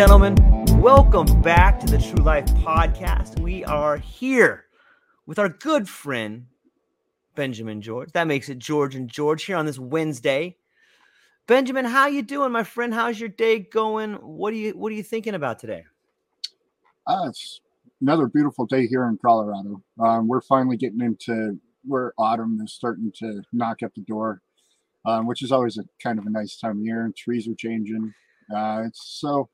Gentlemen, welcome back to the True Life Podcast. We are here with our good friend Benjamin George. That makes it George and George here on this Wednesday. Benjamin, how you doing, my friend? How's your day going? What are you What are you thinking about today? Uh, it's another beautiful day here in Colorado. Um, we're finally getting into where autumn is starting to knock at the door, um, which is always a kind of a nice time of year. And trees are changing. Uh, it's so,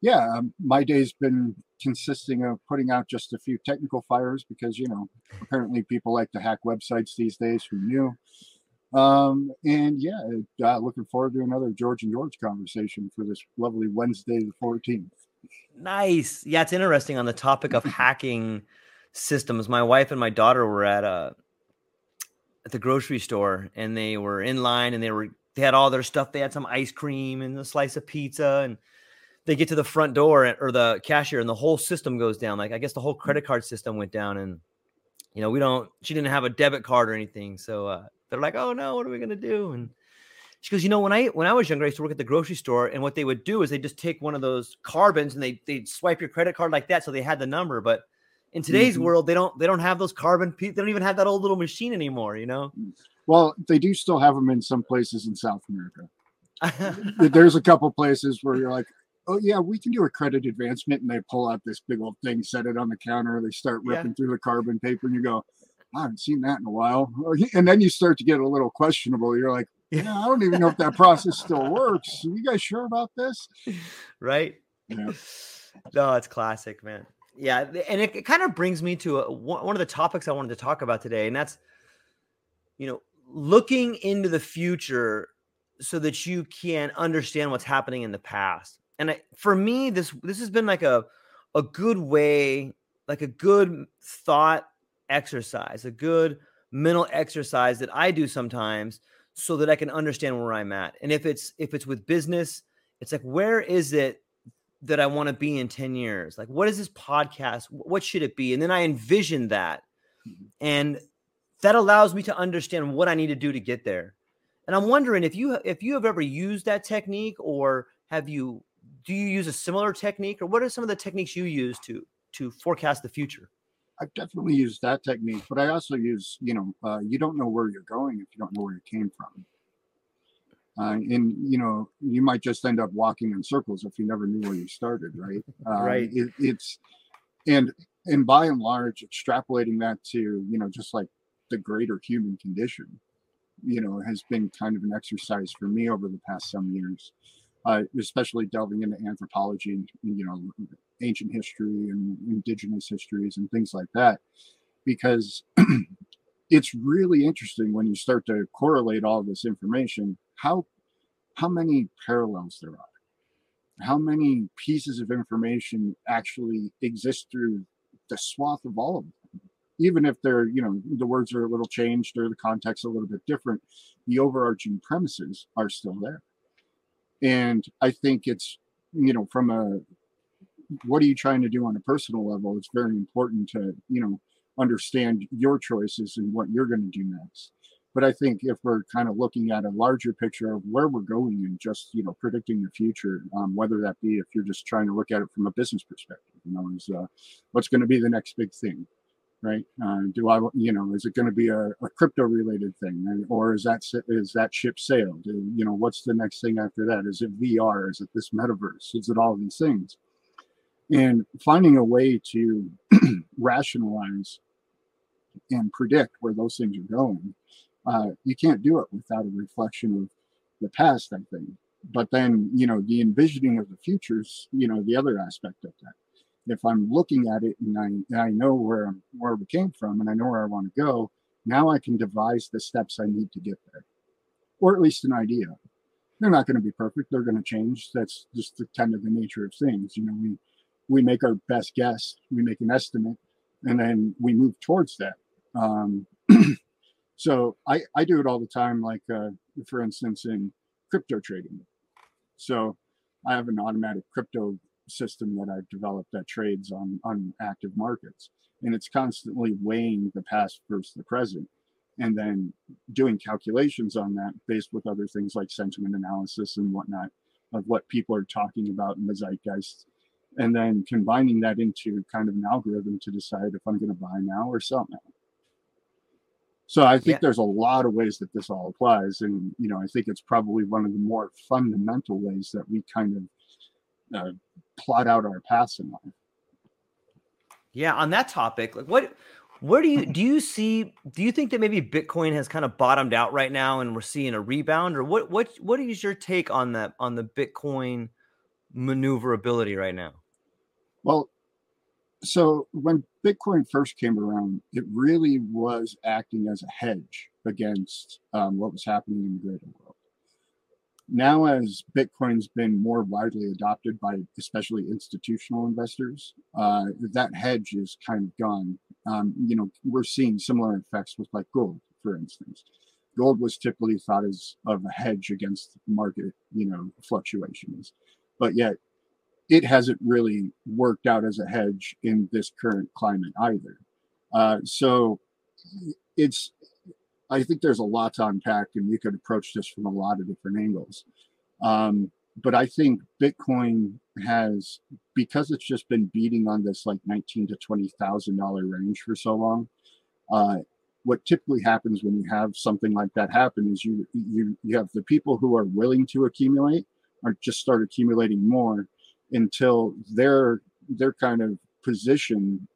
yeah. Um, my day's been consisting of putting out just a few technical fires because you know apparently people like to hack websites these days. Who knew? Um, and yeah, uh, looking forward to another George and George conversation for this lovely Wednesday the fourteenth. Nice. Yeah, it's interesting on the topic of hacking systems. My wife and my daughter were at a at the grocery store and they were in line and they were they had all their stuff. They had some ice cream and a slice of pizza and they get to the front door or the cashier and the whole system goes down. Like I guess the whole credit card system went down and you know, we don't she didn't have a debit card or anything. So uh they're like, "Oh no, what are we going to do?" And she goes, "You know, when I when I was younger, I used to work at the grocery store and what they would do is they just take one of those carbons and they they'd swipe your credit card like that so they had the number, but in today's Mhm. world, they don't they don't have those carbon they don't even have that old little machine anymore, you know? Well, they do still have them in some places in South America. There's a couple places where you're like, oh yeah, we can do a credit advancement, and they pull out this big old thing, set it on the counter, they start Yeah. ripping through the carbon paper, and you go, I haven't seen that in a while. Oh, and then you start to get a little questionable. You're like, yeah, I don't even know if that process still works. Are you guys sure about this? right? Yeah. No, it's classic, man. Yeah, and it, it kind of brings me to a, one one of the topics I wanted to talk about today, and that's, you know, looking into the future so that you can understand what's happening in the past. And I, for me, this this has been like a a good way, like a good thought exercise, a good mental exercise that I do sometimes, so that I can understand where I'm at. And if it's if it's with business, it's like where is it that I want to be in 10 years? Like, what is this podcast? What should it be? And then I envision that. Mhm. And that allows me to understand what I need to do to get there. And I'm wondering if you if you have ever used that technique or have you do you use a similar technique or what are some of the techniques you use to to forecast the future? I've definitely used that technique, but I also use, you know, uh, you don't know where you're going if you don't know where you came from. Uh, and you know, you might just end up walking in circles if you never knew where you started, right? Uh, Right. It, it's and and by and large, extrapolating that to you know just like the greater human condition, you know, has been kind of an exercise for me over the past some years, uh, especially delving into anthropology and you know ancient history and indigenous histories and things like that, because it's really interesting when you start to correlate all this information how how many parallels there are. How many pieces of information actually exist through the swath of all of them. Even if they're you know the words are a little changed or the context a little bit different the overarching premises are still there and i think it's you know from a what are you trying to do on a personal level? It's very important to you know understand your choices and what you're going to do next. But I think if we're kind of looking at a larger picture of where we're going and just you know predicting the future, um, whether that be if you're just trying to look at it from a business perspective, you know, is uh, what's going to be the next big thing, right? Uh, do I, you know, is it going to be a, a crypto related thing, or is that is that ship sailed? You know, what's the next thing after that? Is it VR? Is it this metaverse? Is it all these things? And finding a way to rationalize and predict where those things are going uh, you can't do it without a reflection of the past, I think. But then, you know, the envisioning of the futures, you know, the other aspect of that. If I'm looking at it and I, and I know where where we came from and I know where I want to go, now I can devise the steps I need to get there, or at least an idea. They're not going to be perfect. They're going to change. That's just the kind of the nature of things. You know, we we make our best guess, we make an estimate, and then we move towards that. Um, So I, I do it all the time, like uh, for instance, in crypto trading. So I have an automatic crypto system that I've developed that trades on, on active markets. And it's constantly weighing the past versus the present and then doing calculations on that based with other things like sentiment analysis and whatnot of what people are talking about in the zeitgeist and then combining that into kind of an algorithm to decide if I'm going to buy now or sell now. So I think yeah. there's a lot of ways that this all applies, and you know, I think it's probably one of the more fundamental ways that we kind of uh, plot out our paths in life. Yeah, on that topic, like what, where do you do you see? Do you think that maybe Bitcoin has kind of bottomed out right now, and we're seeing a rebound, or what? What what is your take on that on the Bitcoin maneuverability right now? Well, so when Bitcoin first came around, it really was acting as a hedge against um, what was happening in the greater. Now, as Bitcoin's been more widely adopted by especially institutional investors, uh, that hedge is kind of gone. Um, you know, we're seeing similar effects with like gold, for instance. Gold was typically thought as of a hedge against market, you know, fluctuations, but yet it hasn't really worked out as a hedge in this current climate either. Uh, so it's, I think there's a lot to unpack, and you could approach this from a lot of different angles. Um, but I think Bitcoin has, because it's just been beating on this like nineteen to twenty thousand dollar range for so long. Uh, what typically happens when you have something like that happen is you you you have the people who are willing to accumulate or just start accumulating more until their their kind of position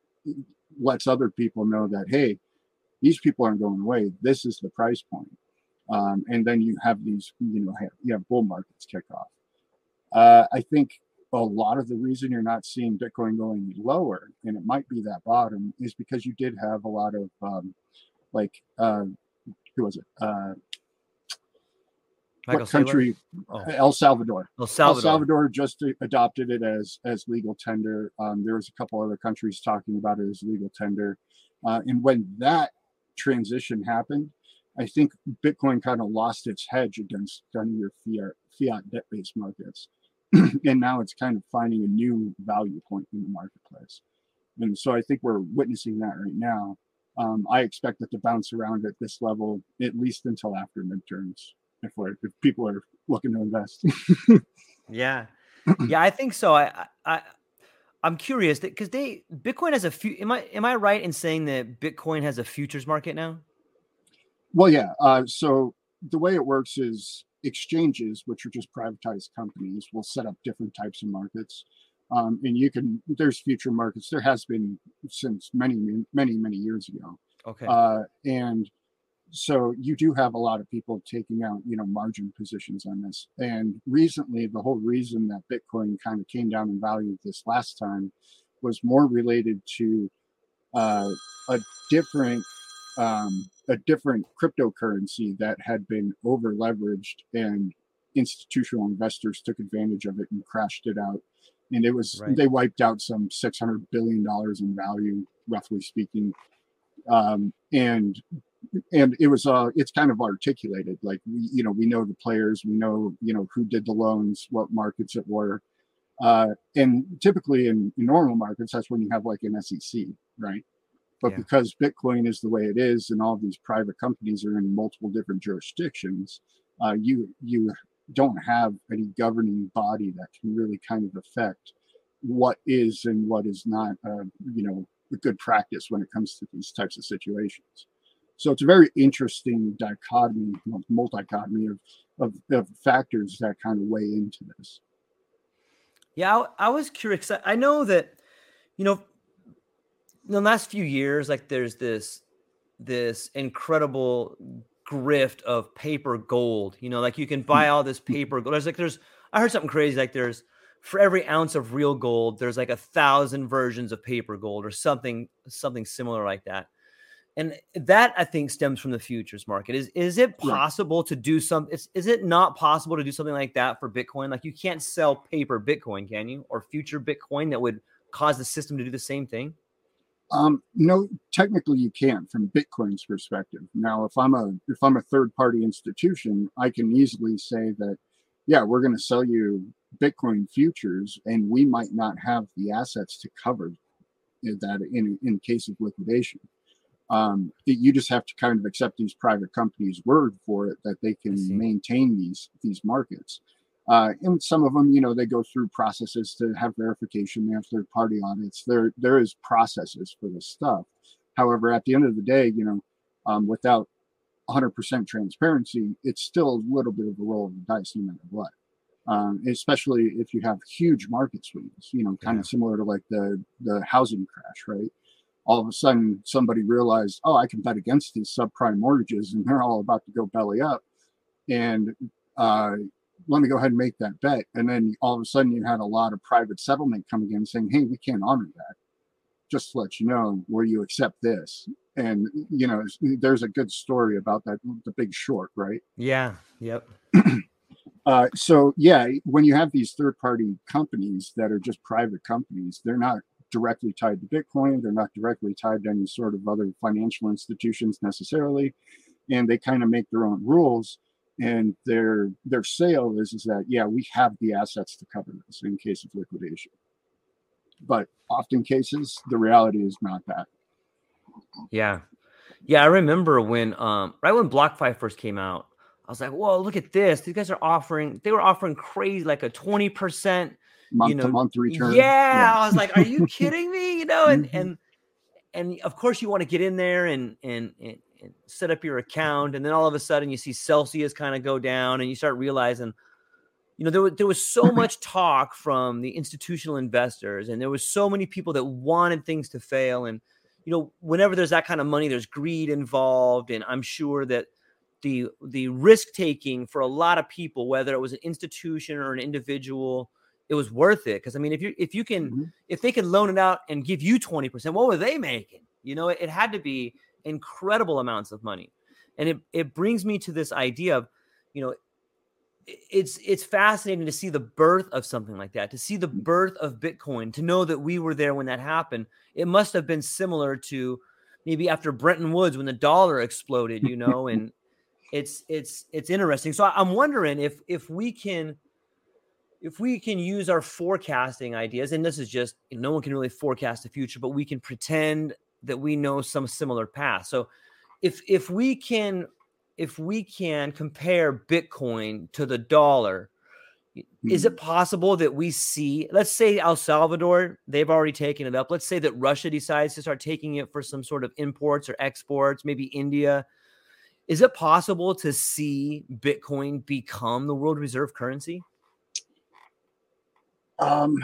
lets other people know that hey these people aren't going away this is the price point um, and then you have these you know you have bull markets kick off uh, i think a lot of the reason you're not seeing bitcoin going lower and it might be that bottom is because you did have a lot of um, like uh, who was it uh, Michael what country? Oh. El Salvador. El Salvador. El Salvador just adopted it as as legal tender. Um, there was a couple other countries talking about it as legal tender, uh, and when that transition happened, I think Bitcoin kind of lost its hedge against kind your fiat fiat debt based markets, and now it's kind of finding a new value point in the marketplace. And so I think we're witnessing that right now. Um, I expect it to bounce around at this level at least until after midterms if, if people are looking to invest. yeah, yeah, I think so. I, I, I'm curious because they Bitcoin has a few. Am I am I right in saying that Bitcoin has a futures market now? Well, yeah. Uh, so the way it works is exchanges, which are just privatized companies, will set up different types of markets. Um, and you can there's future markets. There has been since many many many years ago. Okay. Uh, and so you do have a lot of people taking out you know margin positions on this and recently the whole reason that bitcoin kind of came down in value this last time was more related to uh, a different um, a different cryptocurrency that had been over leveraged and institutional investors took advantage of it and crashed it out. And it was Right. they wiped out some six hundred billion dollars in value, roughly speaking. Um, and and it was uh it's kind of articulated like we you know we know the players we know you know who did the loans what markets it were. Uh and typically in, in normal markets that's when you have like an sec right? But Yeah. because bitcoin is the way it is and all these private companies are in multiple different jurisdictions uh you you don't have any governing body that can really kind of affect what is and what is not uh, you know a good practice when it comes to these types of situations so it's a very interesting dichotomy, multichotomy of, of, of factors that kind of weigh into this. Yeah, I, I was curious. I I know that, you know, in the last few years, like there's this this incredible grift of paper gold. You know, like you can buy all this hmm. paper gold. There's like there's I heard something crazy. Like there's for every ounce of real gold, there's like a thousand versions of paper gold or something something similar like that. And that I think stems from the futures market. Is is it possible to do some? Is, is it not possible to do something like that for Bitcoin? Like you can't sell paper Bitcoin, can you? Or future Bitcoin that would cause the system to do the same thing? Um, no, technically you can from Bitcoin's perspective. Now, if I'm a if I'm a third party institution, I can easily say that, yeah, we're going to sell you Bitcoin futures, and we might not have the assets to cover that in in case of liquidation. Um, that you just have to kind of accept these private companies' word for it that they can maintain these these markets. Uh, and some of them, you know, they go through processes to have verification. They have third party audits. There there is processes for this stuff. However, at the end of the day, you know, um, without 100% transparency, it's still a little bit of a roll of the dice, no matter what. Um, especially if you have huge market swings, you know, kind Yeah. of similar to like the the housing crash, right? All of a sudden, somebody realized, oh, I can bet against these subprime mortgages, and they're all about to go belly up, and uh, let me go ahead and make that bet. And then all of a sudden, you had a lot of private settlement coming in saying, hey, we can't honor that. Just to let you know, will you accept this? And you know, there's a good story about that, the Big Short, right? Yeah. Yep. Uh, so yeah, when you have these third-party companies that are just private companies, they're not directly tied to Bitcoin. They're not directly tied to any sort of other financial institutions necessarily, and they kind of make their own rules. And their their sale is is that yeah, we have the assets to cover this in case of liquidation. But often cases, the reality is not that. Yeah. Yeah. I remember when, um, right when BlockFi first came out, I was like, whoa, look at this. These guys are offering, they were offering crazy, like a 20% Month know, to month return. Yeah, I was like, "Are you kidding me?" You know, and Mhm. and and of course you want to get in there and, and and and set up your account, and then all of a sudden you see Celsius kind of go down, and you start realizing, you know, there was there was so much talk from the institutional investors, and there was so many people that wanted things to fail, and you know, whenever there's that kind of money, there's greed involved, and I'm sure that the the risk taking for a lot of people, whether it was an institution or an individual, it was worth it. Because I mean, if you if you can Mhm. if they could loan it out and give you 20%, what were they making? You know, it, it had to be incredible amounts of money. And it it brings me to this idea of, you know, it's it's fascinating to see the birth of something like that, to see the birth of Bitcoin, to know that we were there when that happened. It must have been similar to maybe after Bretton Woods when the dollar exploded, you know, and it's it's it's interesting. So I'm wondering if if we can if we can use our forecasting ideas, and this is just no one can really forecast the future, but we can pretend that we know some similar path. So if if we can if we can compare Bitcoin to the dollar, y- is it mm-hmm. possible that we see, let's say El Salvador, they've already taken it up. Let's say that Russia decides to start taking it for some sort of imports or exports, maybe India. Is it possible to see Bitcoin become the world reserve currency? Um,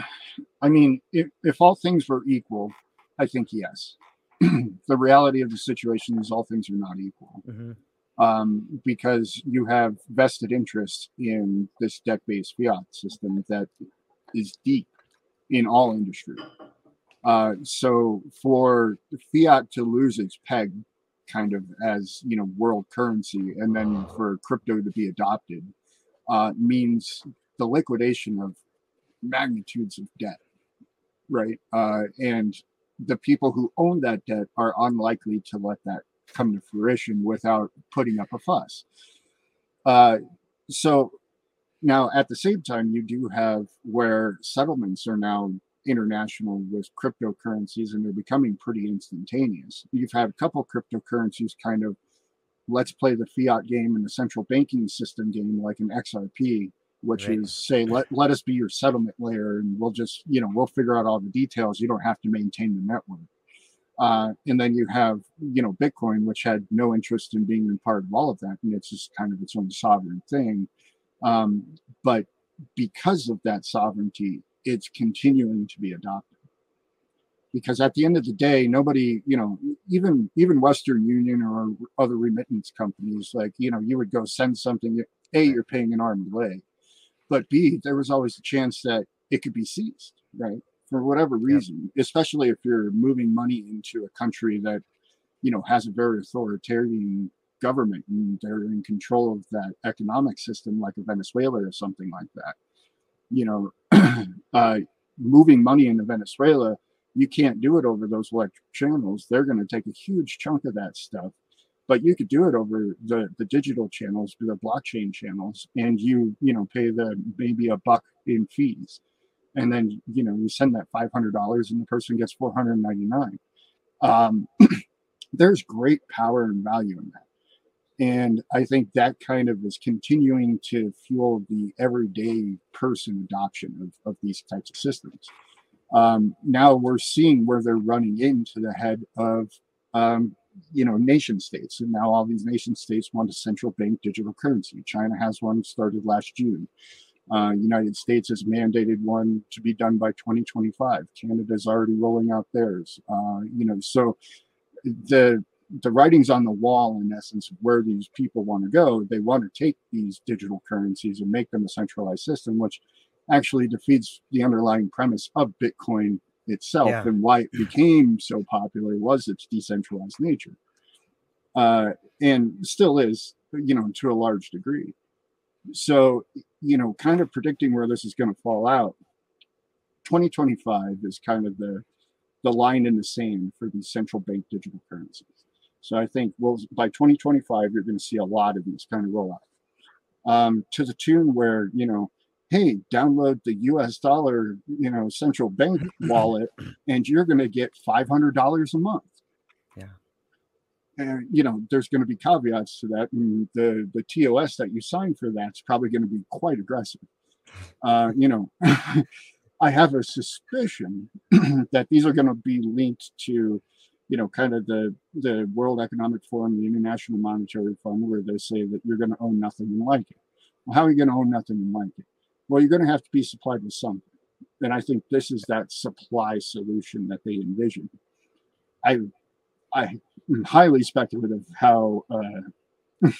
I mean, if, if all things were equal, I think yes. the reality of the situation is all things are not equal Mhm. um, because you have vested interest in this debt-based fiat system that is deep in all industry. Uh, so for fiat to lose its peg, kind of as you know, world currency, and then for crypto to be adopted, uh, means the liquidation of magnitudes of debt, right? Uh, and the people who own that debt are unlikely to let that come to fruition without putting up a fuss. Uh, so now, at the same time, you do have where settlements are now international with cryptocurrencies and they're becoming pretty instantaneous. You've had a couple cryptocurrencies kind of let's play the fiat game and the central banking system game like an XRP, which right. is say let let us be your settlement layer and we'll just you know we'll figure out all the details. You don't have to maintain the network. Uh, and then you have you know Bitcoin, which had no interest in being a part of all of that, and it's just kind of its own sovereign thing. Um, but because of that sovereignty, it's continuing to be adopted. Because at the end of the day, nobody, you know, even even Western Union or other remittance companies, like you know, you would go send something. A, you're paying an arm and leg, but B, there was always a chance that it could be seized, right? For whatever reason, yep. especially if you're moving money into a country that, you know, has a very authoritarian government and they're in control of that economic system like a Venezuela or something like that. You know, uh, moving money into Venezuela, you can't do it over those electric channels. They're going to take a huge chunk of that stuff. But you could do it over the, the digital channels, the blockchain channels, and you you know pay the maybe a buck in fees, and then you know you send that five hundred dollars and the person gets four hundred ninety nine. Um, there's great power and value in that. And I think that kind of is continuing to fuel the everyday person adoption of, of these types of systems. Um, now we're seeing where they're running into the head of, um, you know, nation states. And now all these nation states want a central bank digital currency. China has one started last June. Uh, United States has mandated one to be done by 2025. Canada's already rolling out theirs. Uh, you know, so the the writing's on the wall in essence of where these people want to go they want to take these digital currencies and make them a centralized system which actually defeats the underlying premise of bitcoin itself yeah. and why it became so popular was its decentralized nature. Uh, and still is you know to a large degree. So you know kind of predicting where this is going to fall out 2025 is kind of the the line in the sand for these central bank digital currencies. So I think well by 2025 you're going to see a lot of these kind of roll out. Um, to the tune where you know, hey, download the U.S. dollar you know central bank wallet, and you're going to get $500 a month. Yeah. And you know, there's going to be caveats to that, and the the TOS that you sign for that's probably going to be quite aggressive. Uh, you know. I have a suspicion that these are going to be linked to you know, kind of the the World Economic Forum, the International Monetary Fund, where they say that you're going to own nothing and like it. Well, how are you going to own nothing and like it? Well, you're going to have to be supplied with something, and I think this is that supply solution that they envision. I, I am highly speculative how uh,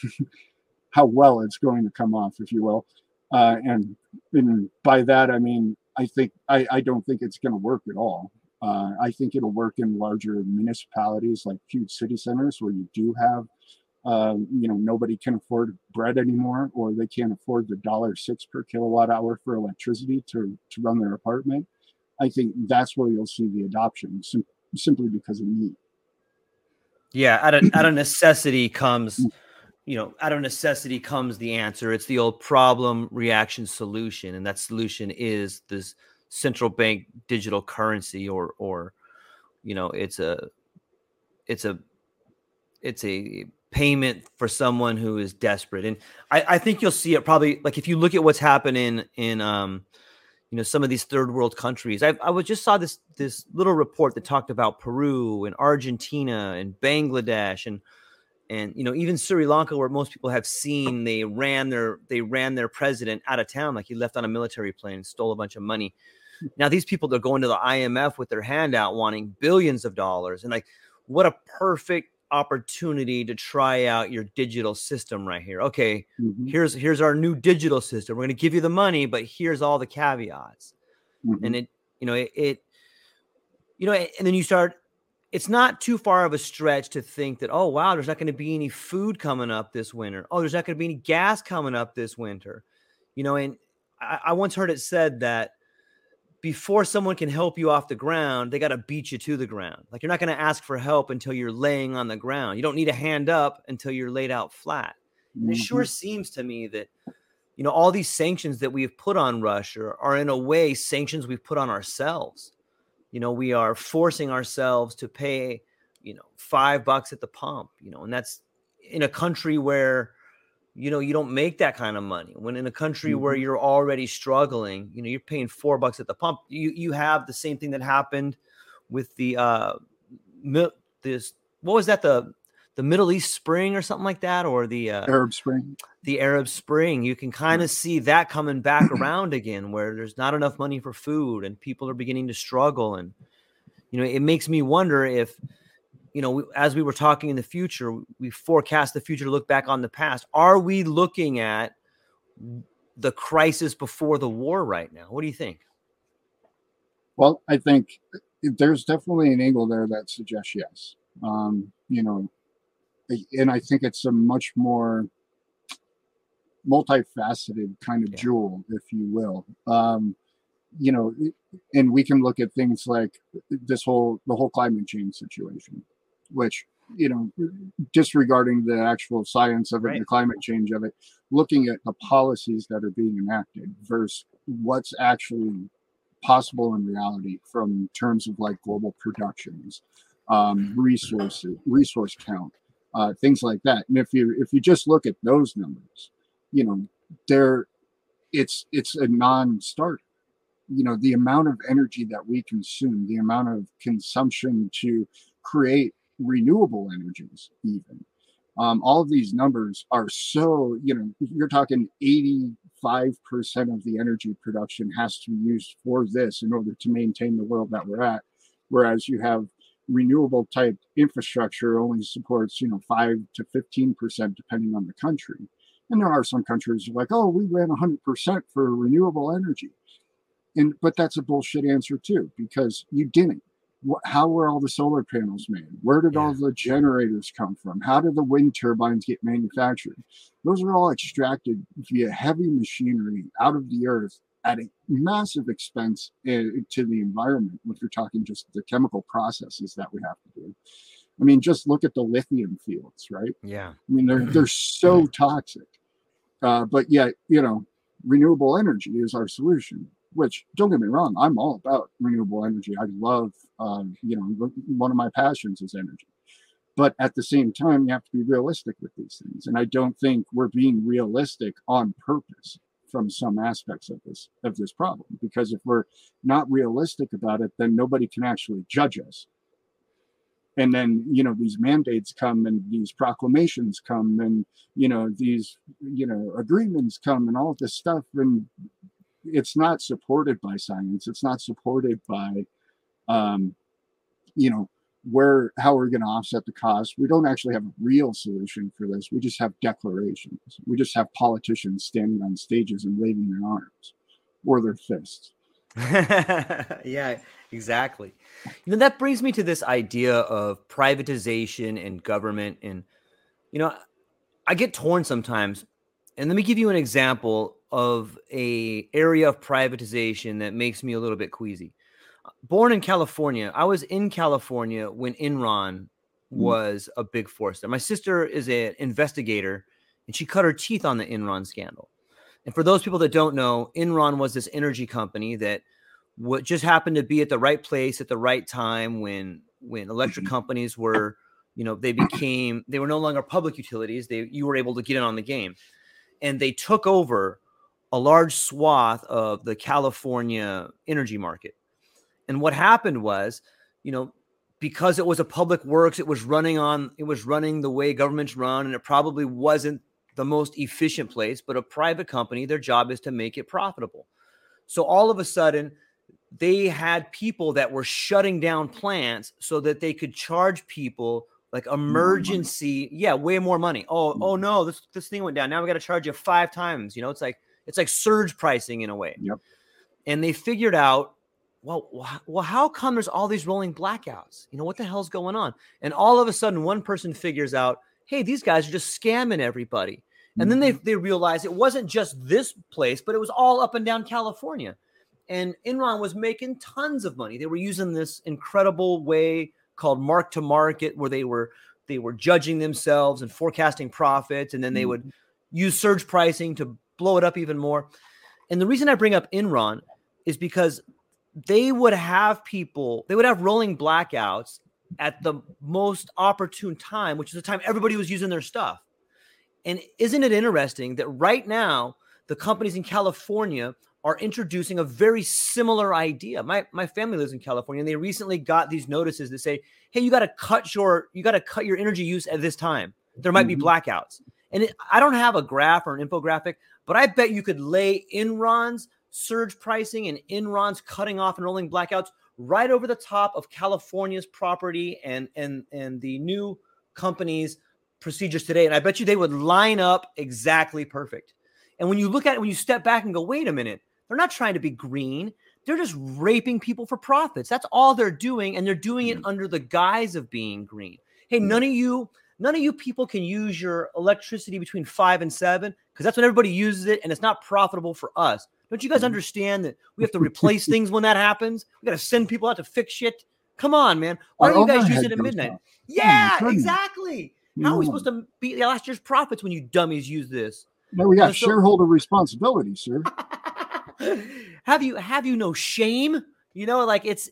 how well it's going to come off, if you will, uh, and and by that I mean I think I, I don't think it's going to work at all. Uh, I think it'll work in larger municipalities like huge city centers where you do have, uh, you know, nobody can afford bread anymore, or they can't afford the dollar six per kilowatt hour for electricity to, to run their apartment. I think that's where you'll see the adoption sim- simply because of need. Yeah, out of out of necessity comes, you know, out of necessity comes the answer. It's the old problem, reaction, solution, and that solution is this central bank digital currency or or you know it's a it's a it's a payment for someone who is desperate and i i think you'll see it probably like if you look at what's happening in um you know some of these third world countries i i was just saw this this little report that talked about peru and argentina and bangladesh and and you know even Sri Lanka, where most people have seen, they ran their they ran their president out of town, like he left on a military plane, and stole a bunch of money. Now these people they're going to the IMF with their hand out wanting billions of dollars. And like what a perfect opportunity to try out your digital system right here. Okay, mm-hmm. here's here's our new digital system. We're going to give you the money, but here's all the caveats. Mm-hmm. And it you know it, it you know and then you start it's not too far of a stretch to think that oh wow there's not going to be any food coming up this winter oh there's not going to be any gas coming up this winter You know, and I, I once heard it said that before someone can help you off the ground, they got to beat you to the ground. Like you're not going to ask for help until you're laying on the ground. You don't need a hand up until you're laid out flat. And it sure mm-hmm. seems to me that you know all these sanctions that we've put on Russia are in a way sanctions we've put on ourselves. You know, we are forcing ourselves to pay, you know, 5 bucks at the pump, you know, and that's in a country where you know you don't make that kind of money. When in a country mm-hmm. where you're already struggling you know you're paying four bucks at the pump you you have the same thing that happened with the uh mil- this what was that the the middle east spring or something like that or the uh, arab spring. the arab spring. You can kind of see that coming back around again where there's not enough money for food and people are beginning to struggle and you know it makes me wonder if you know, as we were talking in the future, we forecast the future to look back on the past. Are we looking at the crisis before the war right now? What do you think? Well, I think there's definitely an angle there that suggests yes. Um, you know, and I think it's a much more multifaceted kind of yeah. jewel, if you will. Um, you know, and we can look at things like this whole the whole climate change situation which you know disregarding the actual science of it right. and the climate change of it looking at the policies that are being enacted versus what's actually possible in reality from terms of like global productions um, resources resource count uh, things like that and if you if you just look at those numbers you know they're it's it's a non-starter you know the amount of energy that we consume the amount of consumption to create renewable energies even. Um, all of these numbers are so you know you're talking 85% of the energy production has to be used for this in order to maintain the world that we're at. Whereas you have renewable type infrastructure only supports you know 5 to 15% depending on the country. And there are some countries like oh we ran 100% for renewable energy. And but that's a bullshit answer too because you didn't how were all the solar panels made? Where did yeah. all the generators come from? How did the wind turbines get manufactured? Those are all extracted via heavy machinery out of the earth at a massive expense eh, to the environment. If you're talking just the chemical processes that we have to do, I mean, just look at the lithium fields, right? Yeah. I mean, they're they're so toxic, uh, but yet you know, renewable energy is our solution which don't get me wrong, I'm all about renewable energy. I love, um, you know, one of my passions is energy. But at the same time, you have to be realistic with these things. And I don't think we're being realistic on purpose from some aspects of this of this problem. Because if we're not realistic about it, then nobody can actually judge us. And then, you know, these mandates come and these proclamations come and, you know, these, you know, agreements come and all this stuff. And it's not supported by science. It's not supported by, um, you know, where how we're going to offset the cost. We don't actually have a real solution for this. We just have declarations. We just have politicians standing on stages and waving their arms or their fists. yeah, exactly. You know, that brings me to this idea of privatization and government. And, you know, I get torn sometimes. And let me give you an example of a area of privatization that makes me a little bit queasy. Born in California, I was in California when Enron mm. was a big force there. My sister is an investigator, and she cut her teeth on the Enron scandal. And for those people that don't know, Enron was this energy company that what just happened to be at the right place at the right time when when electric mm-hmm. companies were, you know, they became they were no longer public utilities. They you were able to get in on the game, and they took over a large swath of the California energy market. And what happened was, you know, because it was a public works, it was running on, it was running the way governments run, and it probably wasn't the most efficient place, but a private company, their job is to make it profitable. So all of a sudden, they had people that were shutting down plants so that they could charge people like emergency, yeah, way more money. Oh, oh mm-hmm. no, this this thing went down. Now we got to charge you five times. You know, it's like it's like surge pricing in a way. Yep. And they figured out, well, well, how come there's all these rolling blackouts? You know, what the hell's going on? And all of a sudden, one person figures out, hey, these guys are just scamming everybody. And then they, mm-hmm. they realized it wasn't just this place, but it was all up and down California. And Enron was making tons of money. They were using this incredible way called mark to market, where they were they were judging themselves and forecasting profits, and then they would mm-hmm. use surge pricing to blow it up even more. And the reason I bring up Enron is because they would have people, they would have rolling blackouts at the most opportune time, which is the time everybody was using their stuff. And isn't it interesting that right now the companies in California are introducing a very similar idea. My my family lives in California and they recently got these notices that say, "Hey, you got to cut your you got to cut your energy use at this time. There might be mm-hmm. blackouts." And it, I don't have a graph or an infographic, but I bet you could lay Enron's surge pricing and Enron's cutting off and rolling blackouts right over the top of California's property and and and the new companies procedures today and I bet you they would line up exactly perfect. And when you look at it when you step back and go, "Wait a minute, they're not trying to be green. They're just raping people for profits. That's all they're doing. And they're doing it mm. under the guise of being green. Hey, mm. none of you, none of you people can use your electricity between five and seven because that's when everybody uses it and it's not profitable for us. Don't you guys mm. understand that we have to replace things when that happens? We got to send people out to fix shit. Come on, man. Why don't you guys use it at midnight? Yeah, exactly. How are we supposed to beat last year's profits when you dummies use this? No, we got shareholder responsibility, sir. have you have you no shame? You know, like it's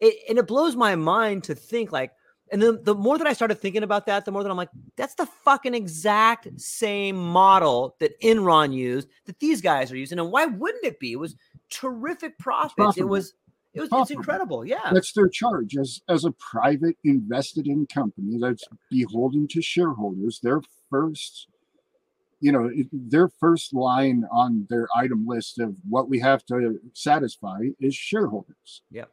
it, and it blows my mind to think like and then the more that I started thinking about that, the more that I'm like, that's the fucking exact same model that Enron used that these guys are using. And why wouldn't it be? It was terrific profits. It was it was it's incredible. Yeah. That's their charge as as a private invested in company that's beholden to shareholders. Their first you know their first line on their item list of what we have to satisfy is shareholders yep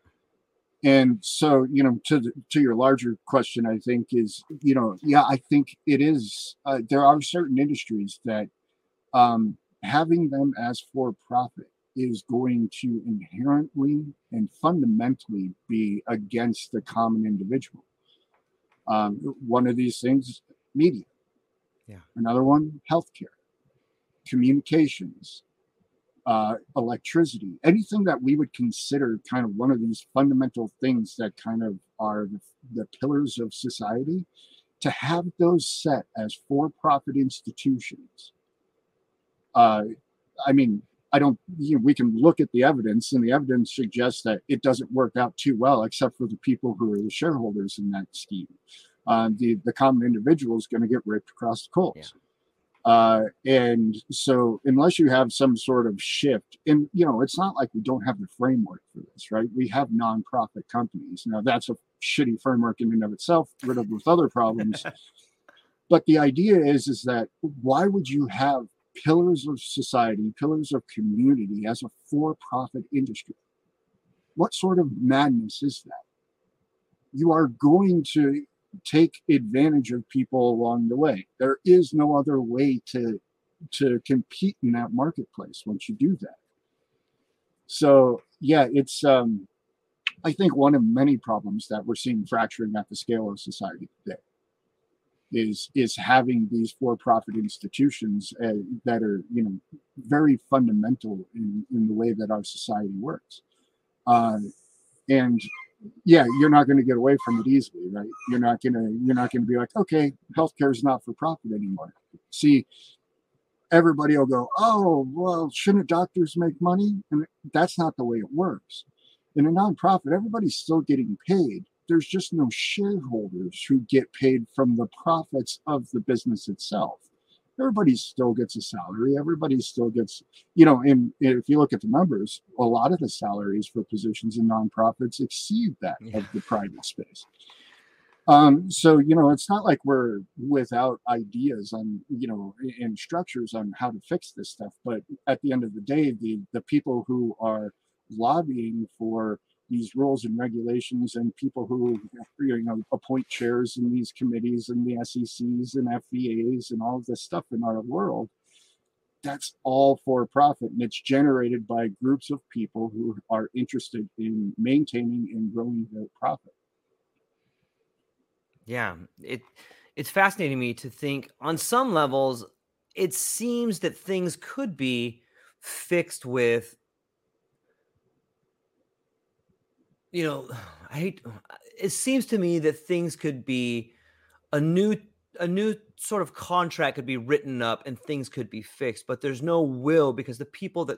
and so you know to the, to your larger question i think is you know yeah i think it is uh, there are certain industries that um, having them as for profit is going to inherently and fundamentally be against the common individual. Um, one of these things media. Yeah. Another one, healthcare, communications, uh, electricity, anything that we would consider kind of one of these fundamental things that kind of are the, the pillars of society, to have those set as for profit institutions. Uh, I mean, I don't, you know, we can look at the evidence, and the evidence suggests that it doesn't work out too well, except for the people who are the shareholders in that scheme uh, the the common individual is going to get ripped across the coals. Yeah. Uh, and so, unless you have some sort of shift, and you know, it's not like we don't have the framework for this, right? We have nonprofit companies. Now, that's a shitty framework in and of itself, riddled with other problems. but the idea is, is that why would you have pillars of society, pillars of community as a for-profit industry? What sort of madness is that? You are going to take advantage of people along the way. There is no other way to to compete in that marketplace once you do that. So yeah, it's um, I think one of many problems that we're seeing fracturing at the scale of society today is is having these for-profit institutions uh, that are you know very fundamental in, in the way that our society works. Uh, and yeah, you're not going to get away from it easily, right? You're not going to you're not going to be like, okay, healthcare is not for profit anymore. See, everybody will go, oh, well, shouldn't doctors make money? And that's not the way it works. In a nonprofit, everybody's still getting paid. There's just no shareholders who get paid from the profits of the business itself everybody still gets a salary. Everybody still gets, you know, and if you look at the numbers, a lot of the salaries for positions in nonprofits exceed that yeah. of the private space. Um, so you know, it's not like we're without ideas on, you know, and structures on how to fix this stuff. But at the end of the day, the the people who are lobbying for these rules and regulations and people who you know appoint chairs in these committees and the SECs and FVAs and all of this stuff in our world that's all for profit. And it's generated by groups of people who are interested in maintaining and growing their profit. Yeah it it's fascinating me to think on some levels it seems that things could be fixed with you know i hate it seems to me that things could be a new a new sort of contract could be written up and things could be fixed but there's no will because the people that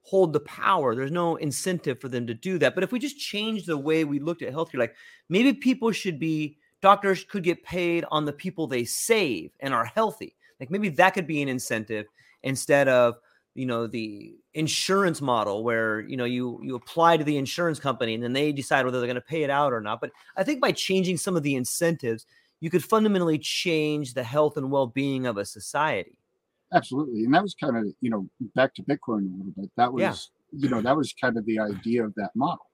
hold the power there's no incentive for them to do that. But if we just change the way we looked at healthcare like maybe people should be doctors could get paid on the people they save and are healthy. Like maybe that could be an incentive instead of you know the insurance model where you know you you apply to the insurance company and then they decide whether they're going to pay it out or not but i think by changing some of the incentives you could fundamentally change the health and well-being of a society absolutely and that was kind of you know back to bitcoin a little bit that was yeah. you know that was kind of the idea of that model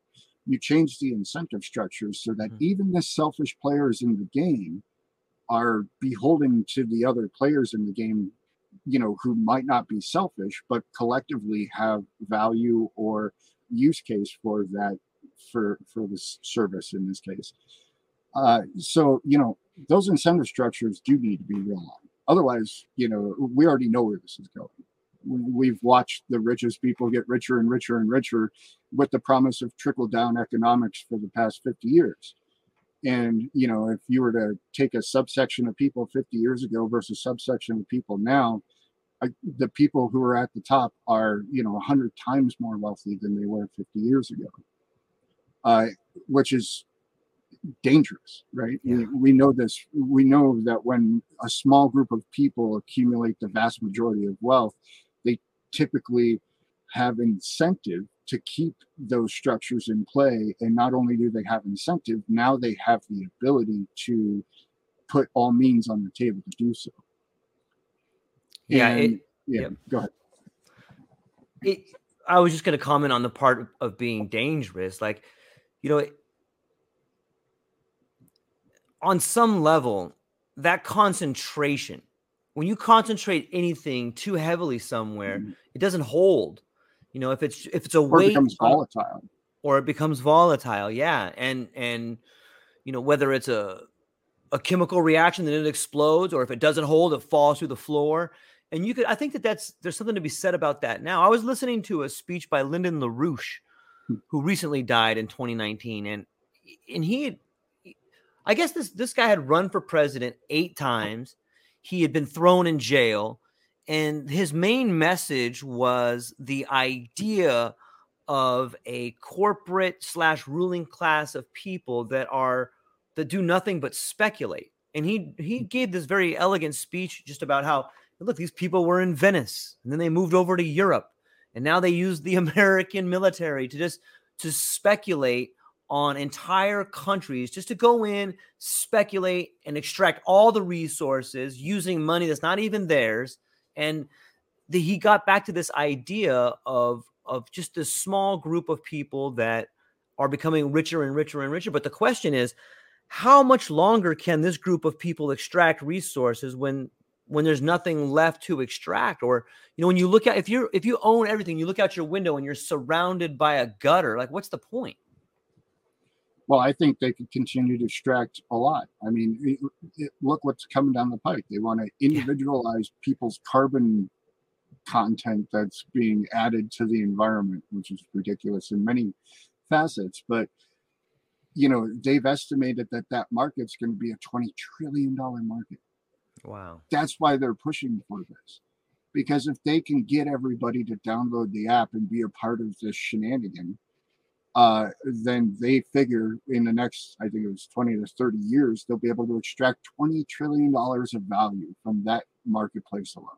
you change the incentive structures so that mm-hmm. even the selfish players in the game are beholden to the other players in the game you know who might not be selfish but collectively have value or use case for that for for this service in this case. Uh, so you know those incentive structures do need to be real otherwise you know we already know where this is going. We've watched the richest people get richer and richer and richer with the promise of trickle down economics for the past 50 years and you know, if you were to take a subsection of people 50 years ago versus subsection of people now, I, the people who are at the top are you know 100 times more wealthy than they were 50 years ago, uh, which is dangerous, right? Yeah. We, we know this. We know that when a small group of people accumulate the vast majority of wealth, they typically have incentive to keep those structures in play. And not only do they have incentive, now they have the ability to put all means on the table to do so. Yeah. And, it, yeah. Go ahead. It, I was just going to comment on the part of being dangerous. Like, you know, it, on some level, that concentration, when you concentrate anything too heavily somewhere, mm-hmm. it doesn't hold. You know, if it's if it's a or weight, becomes volatile, or it becomes volatile, yeah, and and you know whether it's a a chemical reaction that it explodes, or if it doesn't hold, it falls through the floor. And you could, I think that that's there's something to be said about that. Now, I was listening to a speech by Lyndon LaRouche, hmm. who recently died in 2019, and and he had, I guess this this guy had run for president eight times. He had been thrown in jail and his main message was the idea of a corporate slash ruling class of people that are that do nothing but speculate. And he he mm. gave this very elegant speech just about how look these people were in venice and then they moved over to europe and now they use the american military to just to speculate on entire countries just to go in speculate and extract all the resources using money that's not even theirs and the, he got back to this idea of of just this small group of people that are becoming richer and richer and richer. But the question is, how much longer can this group of people extract resources when when there's nothing left to extract? Or you know, when you look at if you're if you own everything, you look out your window and you're surrounded by a gutter. Like, what's the point? Well, I think they could continue to extract a lot. I mean, it, it, look what's coming down the pike. They want to individualize people's carbon content that's being added to the environment, which is ridiculous in many facets. But you know, they've estimated that that market's going to be a twenty trillion dollar market. Wow! That's why they're pushing for this, because if they can get everybody to download the app and be a part of this shenanigan uh, then they figure in the next, I think it was 20 to 30 years, they'll be able to extract $20 trillion of value from that marketplace alone.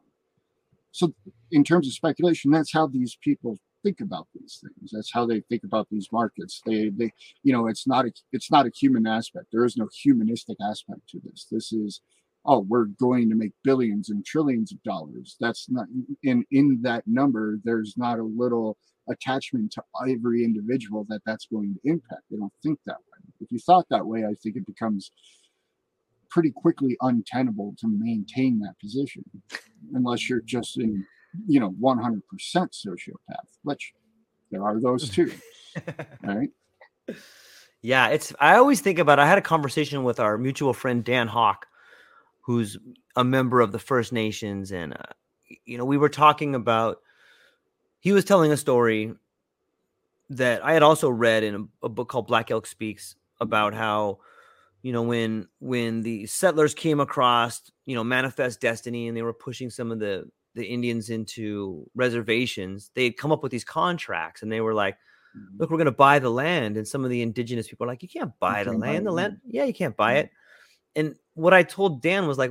So, in terms of speculation, that's how these people think about these things. That's how they think about these markets. They, they, you know, it's not a, it's not a human aspect. There is no humanistic aspect to this. This is, oh, we're going to make billions and trillions of dollars. That's not in in that number. There's not a little attachment to every individual that that's going to impact. They don't think that way. If you thought that way, I think it becomes pretty quickly untenable to maintain that position unless you're just in, you know, 100% sociopath, which there are those too. right. Yeah, it's. I always think about. I had a conversation with our mutual friend Dan Hawk, who's a member of the First Nations, and uh, you know, we were talking about. He was telling a story that I had also read in a, a book called Black Elk Speaks about how you know when when the settlers came across you know manifest destiny and they were pushing some of the the indians into reservations they had come up with these contracts and they were like Mhm. look we're going to buy the land and some of the indigenous people are like you can't buy the can't land the the land land." yeah you can't buy Yeah. it and what i told dan was like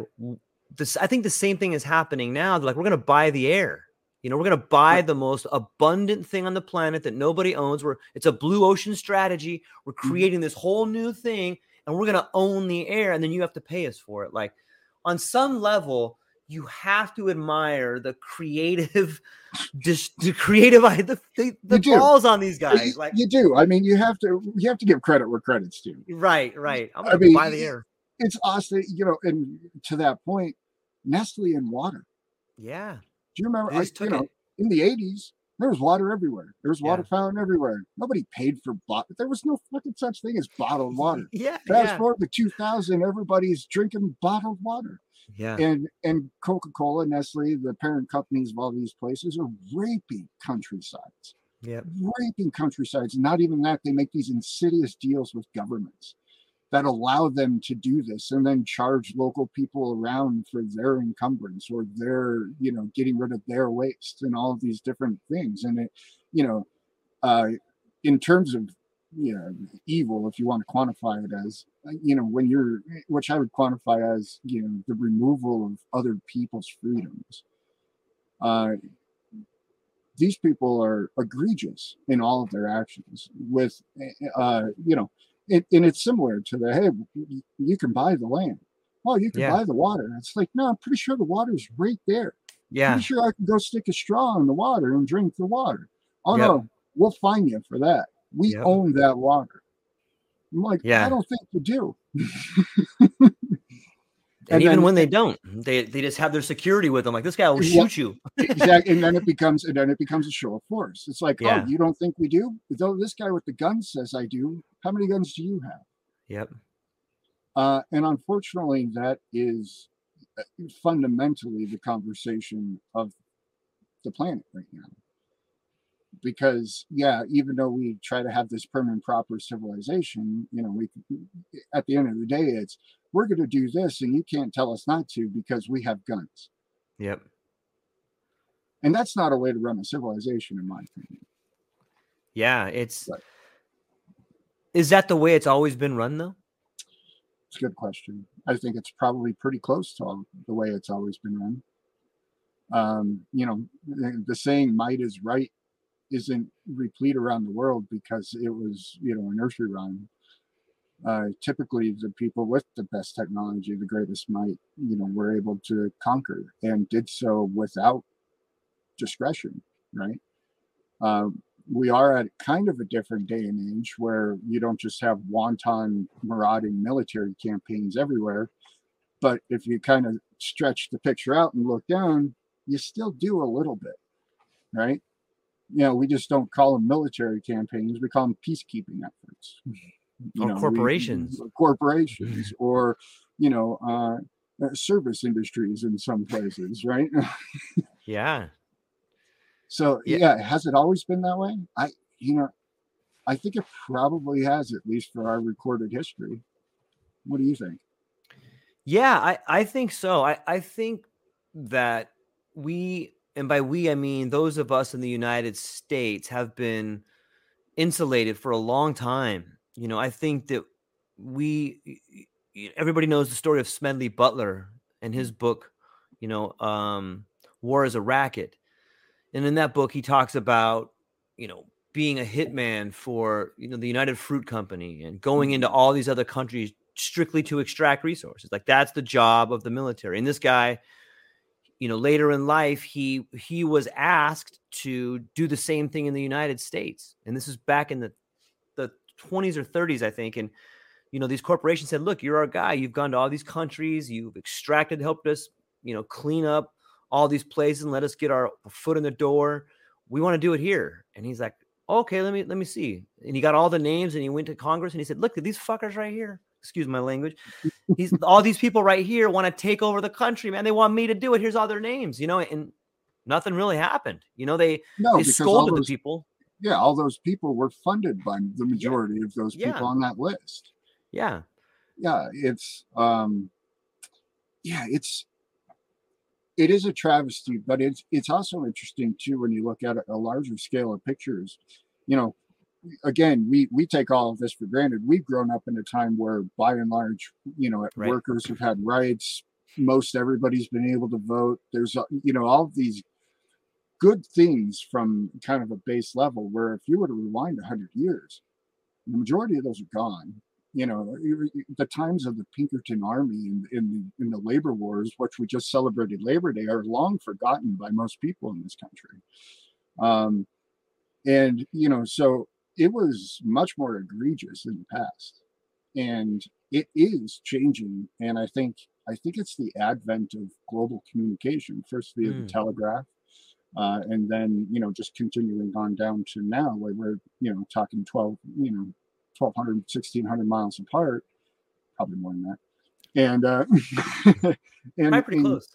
this i think the same thing is happening now they're like we're going to buy the air you know we're going to buy the most abundant thing on the planet that nobody owns we're it's a blue ocean strategy we're Mhm. creating this whole new thing and we're going to own the air and then you have to pay us for it like on some level you have to admire the creative just the creative the, the, the balls on these guys you, like you do. I mean, you have to you have to give credit where credit's due. right right i'm going to mean, buy the air It's awesome, you know. And to that point, Nestle and water. yeah you remember? I, you know, it in the '80s, there was water everywhere. There was water Yeah. fountain everywhere. Nobody paid for bottled. There was no fucking such thing as bottled water. yeah Fast yeah forward to 2000, everybody's drinking bottled water. yeah and and Coca-Cola, Nestle, the parent companies of all these places are raping countrysides, yeah raping countrysides. Not even that, they make these insidious deals with governments that allow them to do this and then charge local people around for their encumbrance or their, you know, getting rid of their waste and all of these different things. And it, you know, uh, in terms of you know evil if you want to quantify it as uh, you know when you're which i would quantify as you know the removal of other people's freedoms uh these people are egregious in all of their actions with uh you know it, and it's similar to the hey you can buy the land oh you can Yeah. buy the water it's like no i'm pretty sure the water's right there yeah pretty sure I can go stick a straw in the water and drink the water. Oh Yep. no, we'll fine you for that. We Yep. own that water. I'm like, Yeah. I don't think you do. and, and even then- when they don't they they just have their security with them like this guy will Yeah. shoot you exactly. And then it becomes and then it becomes a show of force. It's like, Yeah. oh, you don't think we do? Though this guy with the gun says I do. How many guns do you have? yep Uh, and unfortunately, that is uh, fundamentally the conversation of the planet right now. Because, yeah, even though we try to have this permanent, proper civilization, you know, we at the end of the day, it's we're going to do this, and you can't tell us not to because we have guns, yep and that's not a way to run a civilization, in my opinion. yeah it's Right. is that the way it's always been run though It's a good question. I think it's probably pretty close to all, the way it's always been run. Um, you know, the, the saying "might is right" isn't replete around the world because it was, you know, a nursery rhyme. Uh, typically, the people with the best technology, the greatest might, you know, were able to conquer and did so without discretion, right? Um, we are at kind of a different day and age where you don't just have wanton marauding military campaigns everywhere but if you kind of stretch the picture out and look down you still do a little bit right you know we just don't call them military campaigns we call them peacekeeping efforts You Or know, we- corporations. corporations or you know uh, uh, service industries in some places right yeah So Yeah. yeah. has it always been that way? I you know, I think it probably has, at least for our recorded history. What do you think? Yeah, I, I think so. I, I think that we, and by we, I mean those of us in the United States have been insulated for a long time. You know, I think that we, everybody knows the story of Smedley Butler and his book, you know, um, War is a Racket. And in that book, he talks about, you know, being a hitman for, you know, the United Fruit Company and going into all these other countries strictly to extract resources. Like that's the job of the military. And this guy, you know, later in life, he he was asked to do the same thing in the United States. And this is back in the the 20s or 30s, I think. And you know, these corporations said, "Look, you're our guy. You've gone to all these countries. You've extracted, helped us, you know, clean up all these places and let us get our foot in the door. We want to do it here." And he's like, "Okay, let me let me see." And he got all the names and he went to Congress and he said, "Look at these fuckers right here." Excuse my language. He's all these people right here want to take over the country, man. They want me to do it. Here's all their names, you know. And nothing really happened. You know, they No, they scolded those the people. yeah, all those people were funded by the majority of those people Yeah. on that list. Yeah. Yeah, it's um yeah, it's it is a travesty, but it's it's also interesting too when you look at a larger scale of pictures. You know, again, we we take all of this for granted. We've grown up in a time where, by and large, you know, Right. workers have had rights. Most everybody's been able to vote. There's you know all these good things from kind of a base level. Where if you were to rewind hundred years, the majority of those are gone. You know, the times of the Pinkerton Army in, in the in the labor wars, which we just celebrated Labor Day, are long forgotten by most people in this country. Um, and you know, so it was much more egregious in the past, and it is changing. And I think I think it's the advent of global communication, first via Mm. the telegraph, uh, and then you know just continuing on down to now where we're you know talking 12 you know 1200 1600 miles apart probably more than that and uh and, pretty and- close.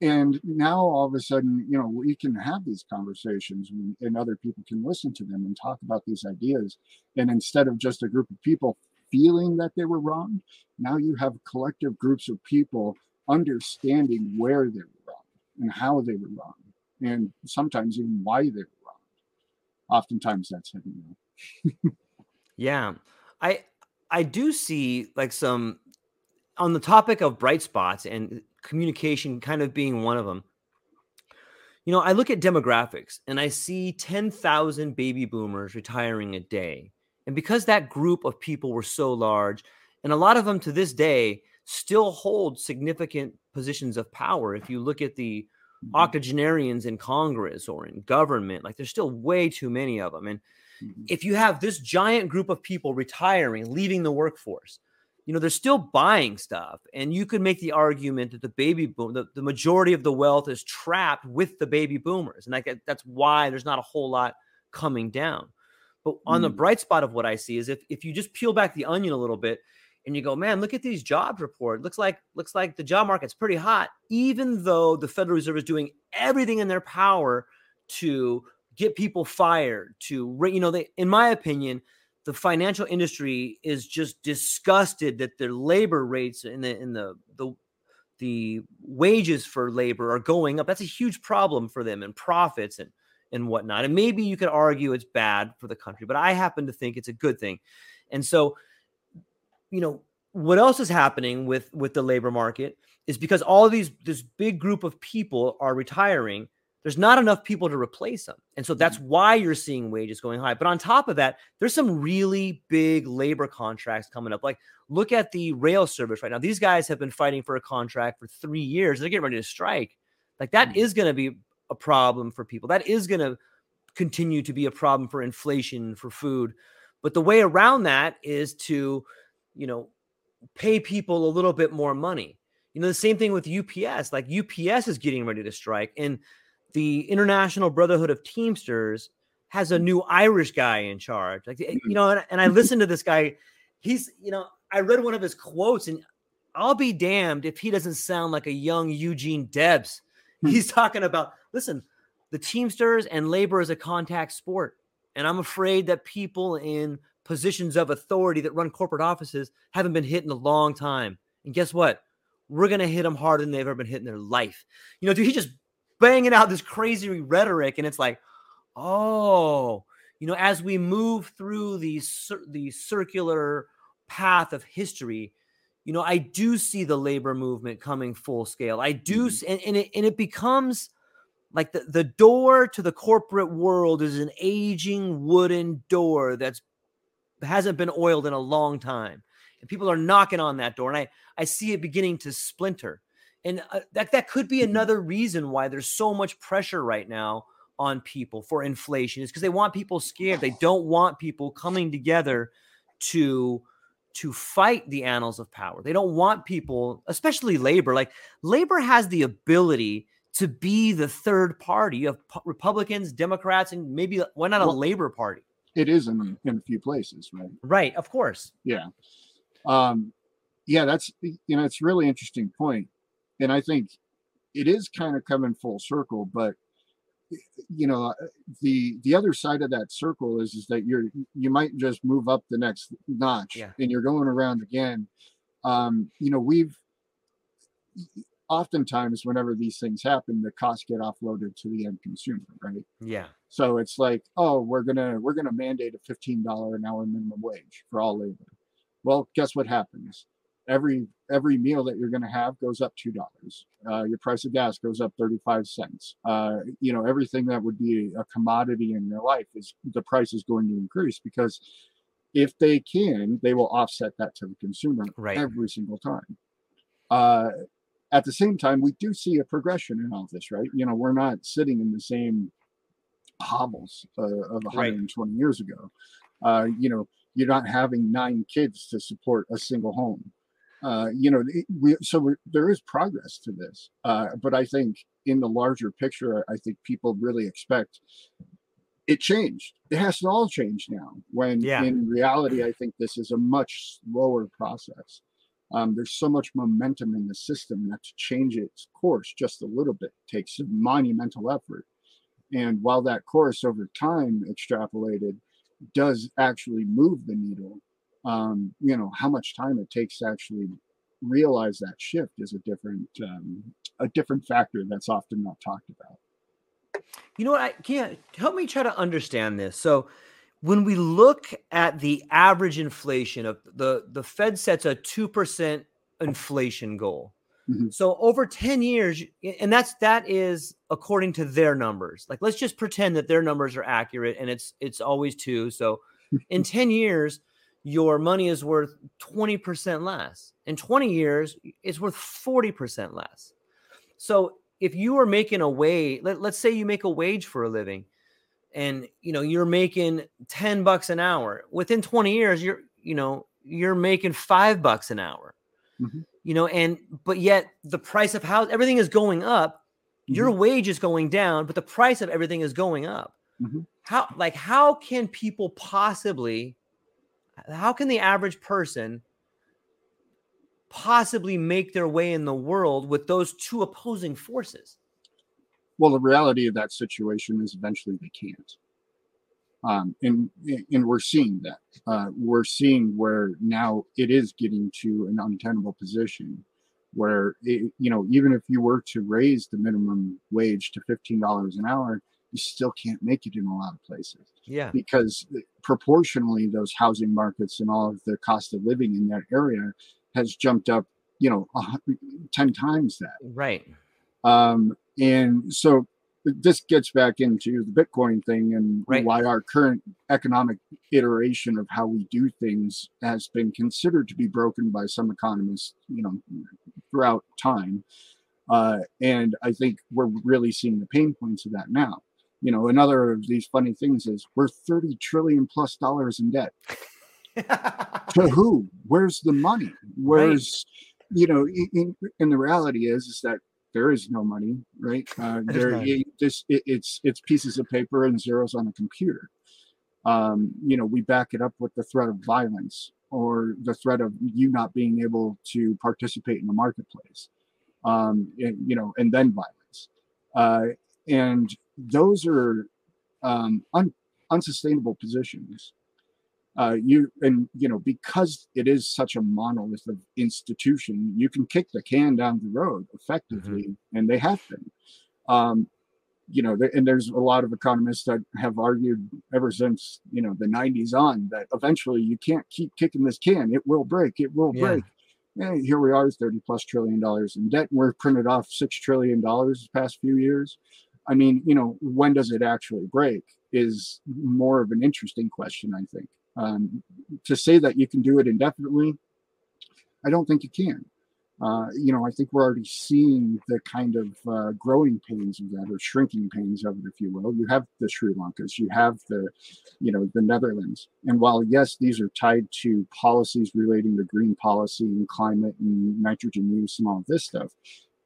And now all of a sudden you know we can have these conversations and, and other people can listen to them and talk about these ideas and instead of just a group of people feeling that they were wrong now you have collective groups of people understanding where they were wrong and how they were wrong and sometimes even why they were wrong oftentimes that's know. Yeah. I I do see like some on the topic of bright spots and communication kind of being one of them. You know, I look at demographics and I see 10,000 baby boomers retiring a day. And because that group of people were so large, and a lot of them to this day still hold significant positions of power. If you look at the Mm-hmm. octogenarians in Congress or in government, like there's still way too many of them. And Mhm. if you have this giant group of people retiring, leaving the workforce, you know, they're still buying stuff. And you could make the argument that the baby boom, the, the majority of the wealth is trapped with the baby boomers. And like that's why there's not a whole lot coming down. But on the Mm. bright spot of what I see is if if you just peel back the onion a little bit and you go, man, look at these jobs report. Looks like looks like the job market's pretty hot, even though the Federal Reserve is doing everything in their power to get people fired. To you know, they, in my opinion, the financial industry is just disgusted that their labor rates in the in the the the wages for labor are going up. That's a huge problem for them and profits and and whatnot. And maybe you could argue it's bad for the country, but I happen to think it's a good thing. And so, you know, what else is happening with with the labor market is because all these this big group of people are retiring there's not enough people to replace them and so that's why you're seeing wages going high. But on top of that there's some really big labor contracts coming up. Like look at the rail service right now. These guys have been fighting for a contract for three years they're getting ready to strike. Like that Mhm. is going to be a problem for people. That is going to continue to be a problem for inflation for food. But the way around that is to you know pay people a little bit more money. You know the same thing with ups like ups is getting ready to strike and the international brotherhood of teamsters has a mm. new irish guy in charge. Like eh, you mm. know and, and i listened to this guy. He's you know i read one of his quotes and i'll be damned if he doesn't sound like a young eugene debs. Hmm. he's talking about listen the teamsters and labor is a contact sport and i'm afraid that people in positions of authority that run corporate offices haven't been hit in a long time. And guess what? We're going to hit them harder than they've ever been hit in their life. You know dude, he's just banging out this crazy rhetoric and it's like oh you know as we move through the the circular path of history you know i do see the labor movement coming full scale i do Mhm. and, and, it, and it becomes like the, the door to the corporate world is an aging wooden door that's hasn't been oiled in a long time and people are knocking on that door and i i see it beginning to splinter and uh, that that could be Mhm. another reason why there's so much pressure right now on people for inflation is because they want people scared. They don't want people coming together to to fight the annals of power. They don't want people especially labor like labor has the ability to be the third party. Of republicans democrats and maybe why not a Well- labor party? It is in, in a few places right? Right of course. Yeah. Um yeah that's you know it's a really interesting point and i think it is kind of coming full circle, but you know the the other side of that circle is is that you're you might just move up the next notch Yeah. and you're going around again um you know we've oftentimes whenever these things happen the costs get offloaded to the end consumer right Yeah. so it's like oh we're gonna we're gonna mandate a $15 an hour minimum wage for all labor well guess what happens every every meal that you're going to have goes up two dollars. Uh, your price of gas goes up thirty five cents. Uh, you know everything that would be a commodity in your life is the price is going to increase because if they can, they will offset that to the consumer Right. every single time. Uh, at the same time, we do see a progression in all this, right? You know, we're not sitting in the same hovels uh, of 120 years ago. Uh, you know, you're not having nine kids to support a single home. Uh, you know, we, so we there is progress to this, uh, but I think in the larger picture, I think people really expect it changed. It has to all change now. When Yeah. in reality, I think this is a much slower process. Um, there's so much momentum in the system that to change its course just a little bit takes a monumental effort. And while that course over time extrapolated does actually move the needle, um, you know, how much time it takes to actually realize that shift is a different um, a different factor that's often not talked about. You know what? I can't help me try to understand this. So, when we look at the average inflation of the the Fed sets a two percent inflation goal. Mhm. So over ten years, and that's that is according to their numbers. Like let's just pretend that their numbers are accurate, and it's it's always two. So in ten years, your money is worth twenty percent less. In twenty years, it's worth forty percent less. So if you are making a wage, let, let's say you make a wage for a living and you know you're making 10 bucks an hour within 20 years you're you know you're making 5 bucks an hour Mhm. you know and but yet the price of house everything is going up your wage is going down but the price of everything is going up Mhm. how like how can people possibly how can the average person possibly make their way in the world with those two opposing forces Well, the reality of that situation is eventually they can't. Um, and and we're seeing that. Uh, we're seeing where now it is getting to an untenable position where it, you know even if you were to raise the minimum wage to fifteen dollars an hour, you still can't make it in a lot of places yeah because proportionally those housing markets and all of the cost of living in that area has jumped up you know 10 times that right um, and so this gets back into the Bitcoin thing and Right. why our current economic iteration of how we do things has been considered to be broken by some economists, you know, throughout time. Uh, and I think we're really seeing the pain points of that now. You know, another of these funny things is we're 30 trillion plus dollars in debt. To who? Where's the money? Where's, you know, in, and the reality is, is that there is no money, right? Uh, there, it, this, it, it's it's pieces of paper and zeros on a computer. Um, you know, we back it up with the threat of violence or the threat of you not being able to participate in the marketplace. Um, and, you know, and then violence, uh, and those are um, un, unsustainable positions. Uh, you and you know because it is such a monolith of institution you can kick the can down the road effectively and they have been. Um, you know there, and there's a lot of economists that have argued ever since you know the 90s on that eventually you can't keep kicking this can. It will break. It will Yeah. break. Yeah, here we are 30 plus trillion dollars in debt. And we're printed off six trillion dollars the past few years i mean you know when does it actually break is more of an interesting question i think um, to say that you can do it indefinitely, I don't think you can. Uh, you know, I think we're already seeing the kind of uh, growing pains of that, or shrinking pains of it, if you will. You have the Sri Lankas, you have the, you know, the Netherlands, and while yes, these are tied to policies relating to green policy and climate and nitrogen use and all of this stuff,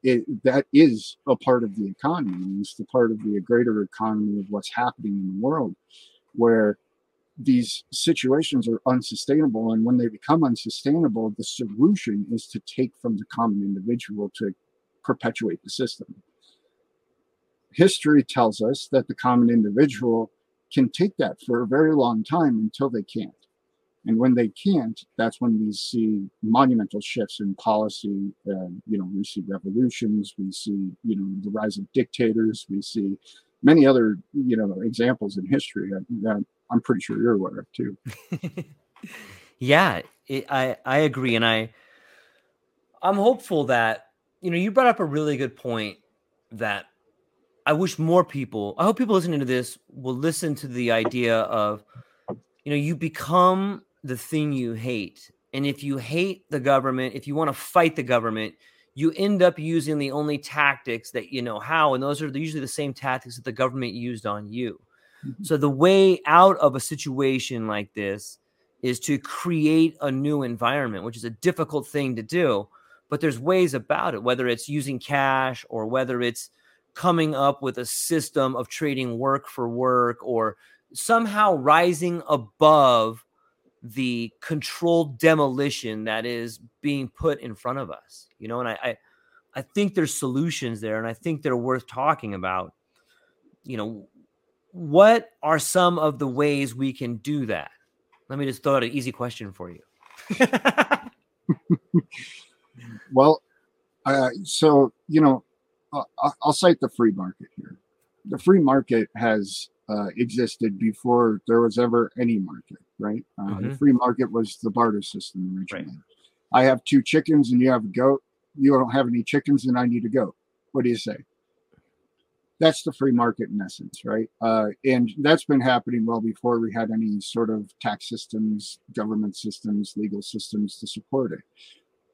it that is a part of the economy. It's the part of the greater economy of what's happening in the world, where these situations are unsustainable and when they become unsustainable the solution is to take from the common individual to perpetuate the system. History tells us that the common individual can take that for a very long time until they can't. And when they can't, that's when we see monumental shifts in policy. Uh, you know, we see revolutions, we see, you know, the rise of dictators, we see many other, you know, examples in history that, I'm pretty sure you're aware of too. yeah, it, I I agree, and I I'm hopeful that you know you brought up a really good point that I wish more people. I hope people listening to this will listen to the idea of you know you become the thing you hate. And if you hate the government, if you want to fight the government, you end up using the only tactics that you know how. And those are usually the same tactics that the government used on you. Mm-hmm. So the way out of a situation like this is to create a new environment, which is a difficult thing to do. But there's ways about it, whether it's using cash or whether it's coming up with a system of trading work for work or somehow rising above the controlled demolition that is being put in front of us you know and I, I i think there's solutions there and i think they're worth talking about. You know what are some of the ways we can do that? Let me just throw out an easy question for you. Well uh, so you know I'll, I'll cite the free market here. The free market has uh, existed before there was ever any market, right? Uh, mm-hmm. The free market was the barter system originally. Right. I have two chickens and you have a goat. You don't have any chickens and I need a goat. What do you say? That's the free market in essence, right? Uh, and that's been happening well before we had any sort of tax systems, government systems, legal systems to support it.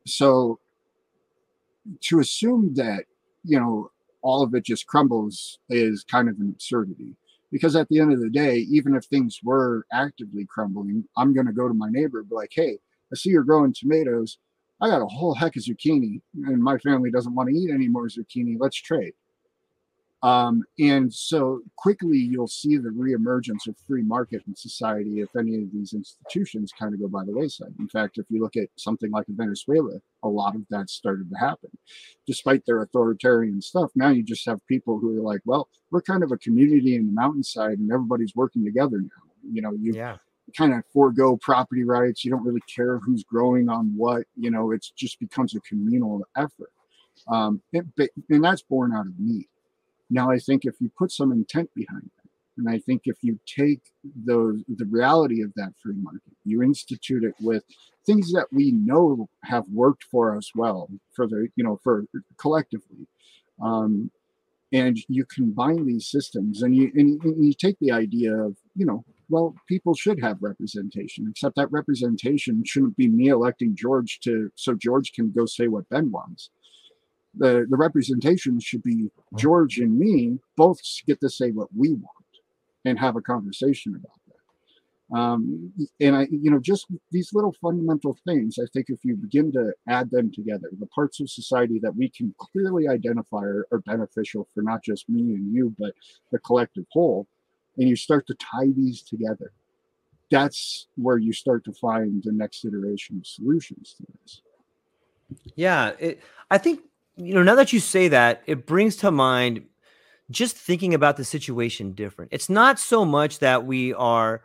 So to assume that, you know, all of it just crumbles is kind of an absurdity because at the end of the day even if things were actively crumbling i'm going to go to my neighbor and be like hey i see you're growing tomatoes. I got a whole heck of zucchini and my family doesn't want to eat any more zucchini. Let's trade um, and so quickly you'll see the reemergence of free market in society if any of these institutions kind of go by the wayside. In fact, if you look at something like Venezuela, a lot of that started to happen. Despite their authoritarian stuff, now you just have people who are like, well, we're kind of a community in the mountainside and everybody's working together now. You know, you yeah. kind of forego property rights. You don't really care who's growing on what, you know, it just becomes a communal effort. Um, it, and that's born out of need now, I think if you put some intent behind it, and I think if you take the the reality of that free market, you institute it with things that we know have worked for us well for the you know for collectively, um, and you combine these systems, and you and you take the idea of you know well people should have representation, except that representation shouldn't be me electing George to so George can go say what Ben wants the the representation should be George and me both get to say what we want and have a conversation about that. Um, and I, you know, just these little fundamental things. I think if you begin to add them together, the parts of society that we can clearly identify are, are beneficial for not just me and you, but the collective whole, and you start to tie these together, that's where you start to find the next iteration of solutions to this. Yeah, it, I think you know, now that you say that, it brings to mind just thinking about the situation different. It's not so much that we are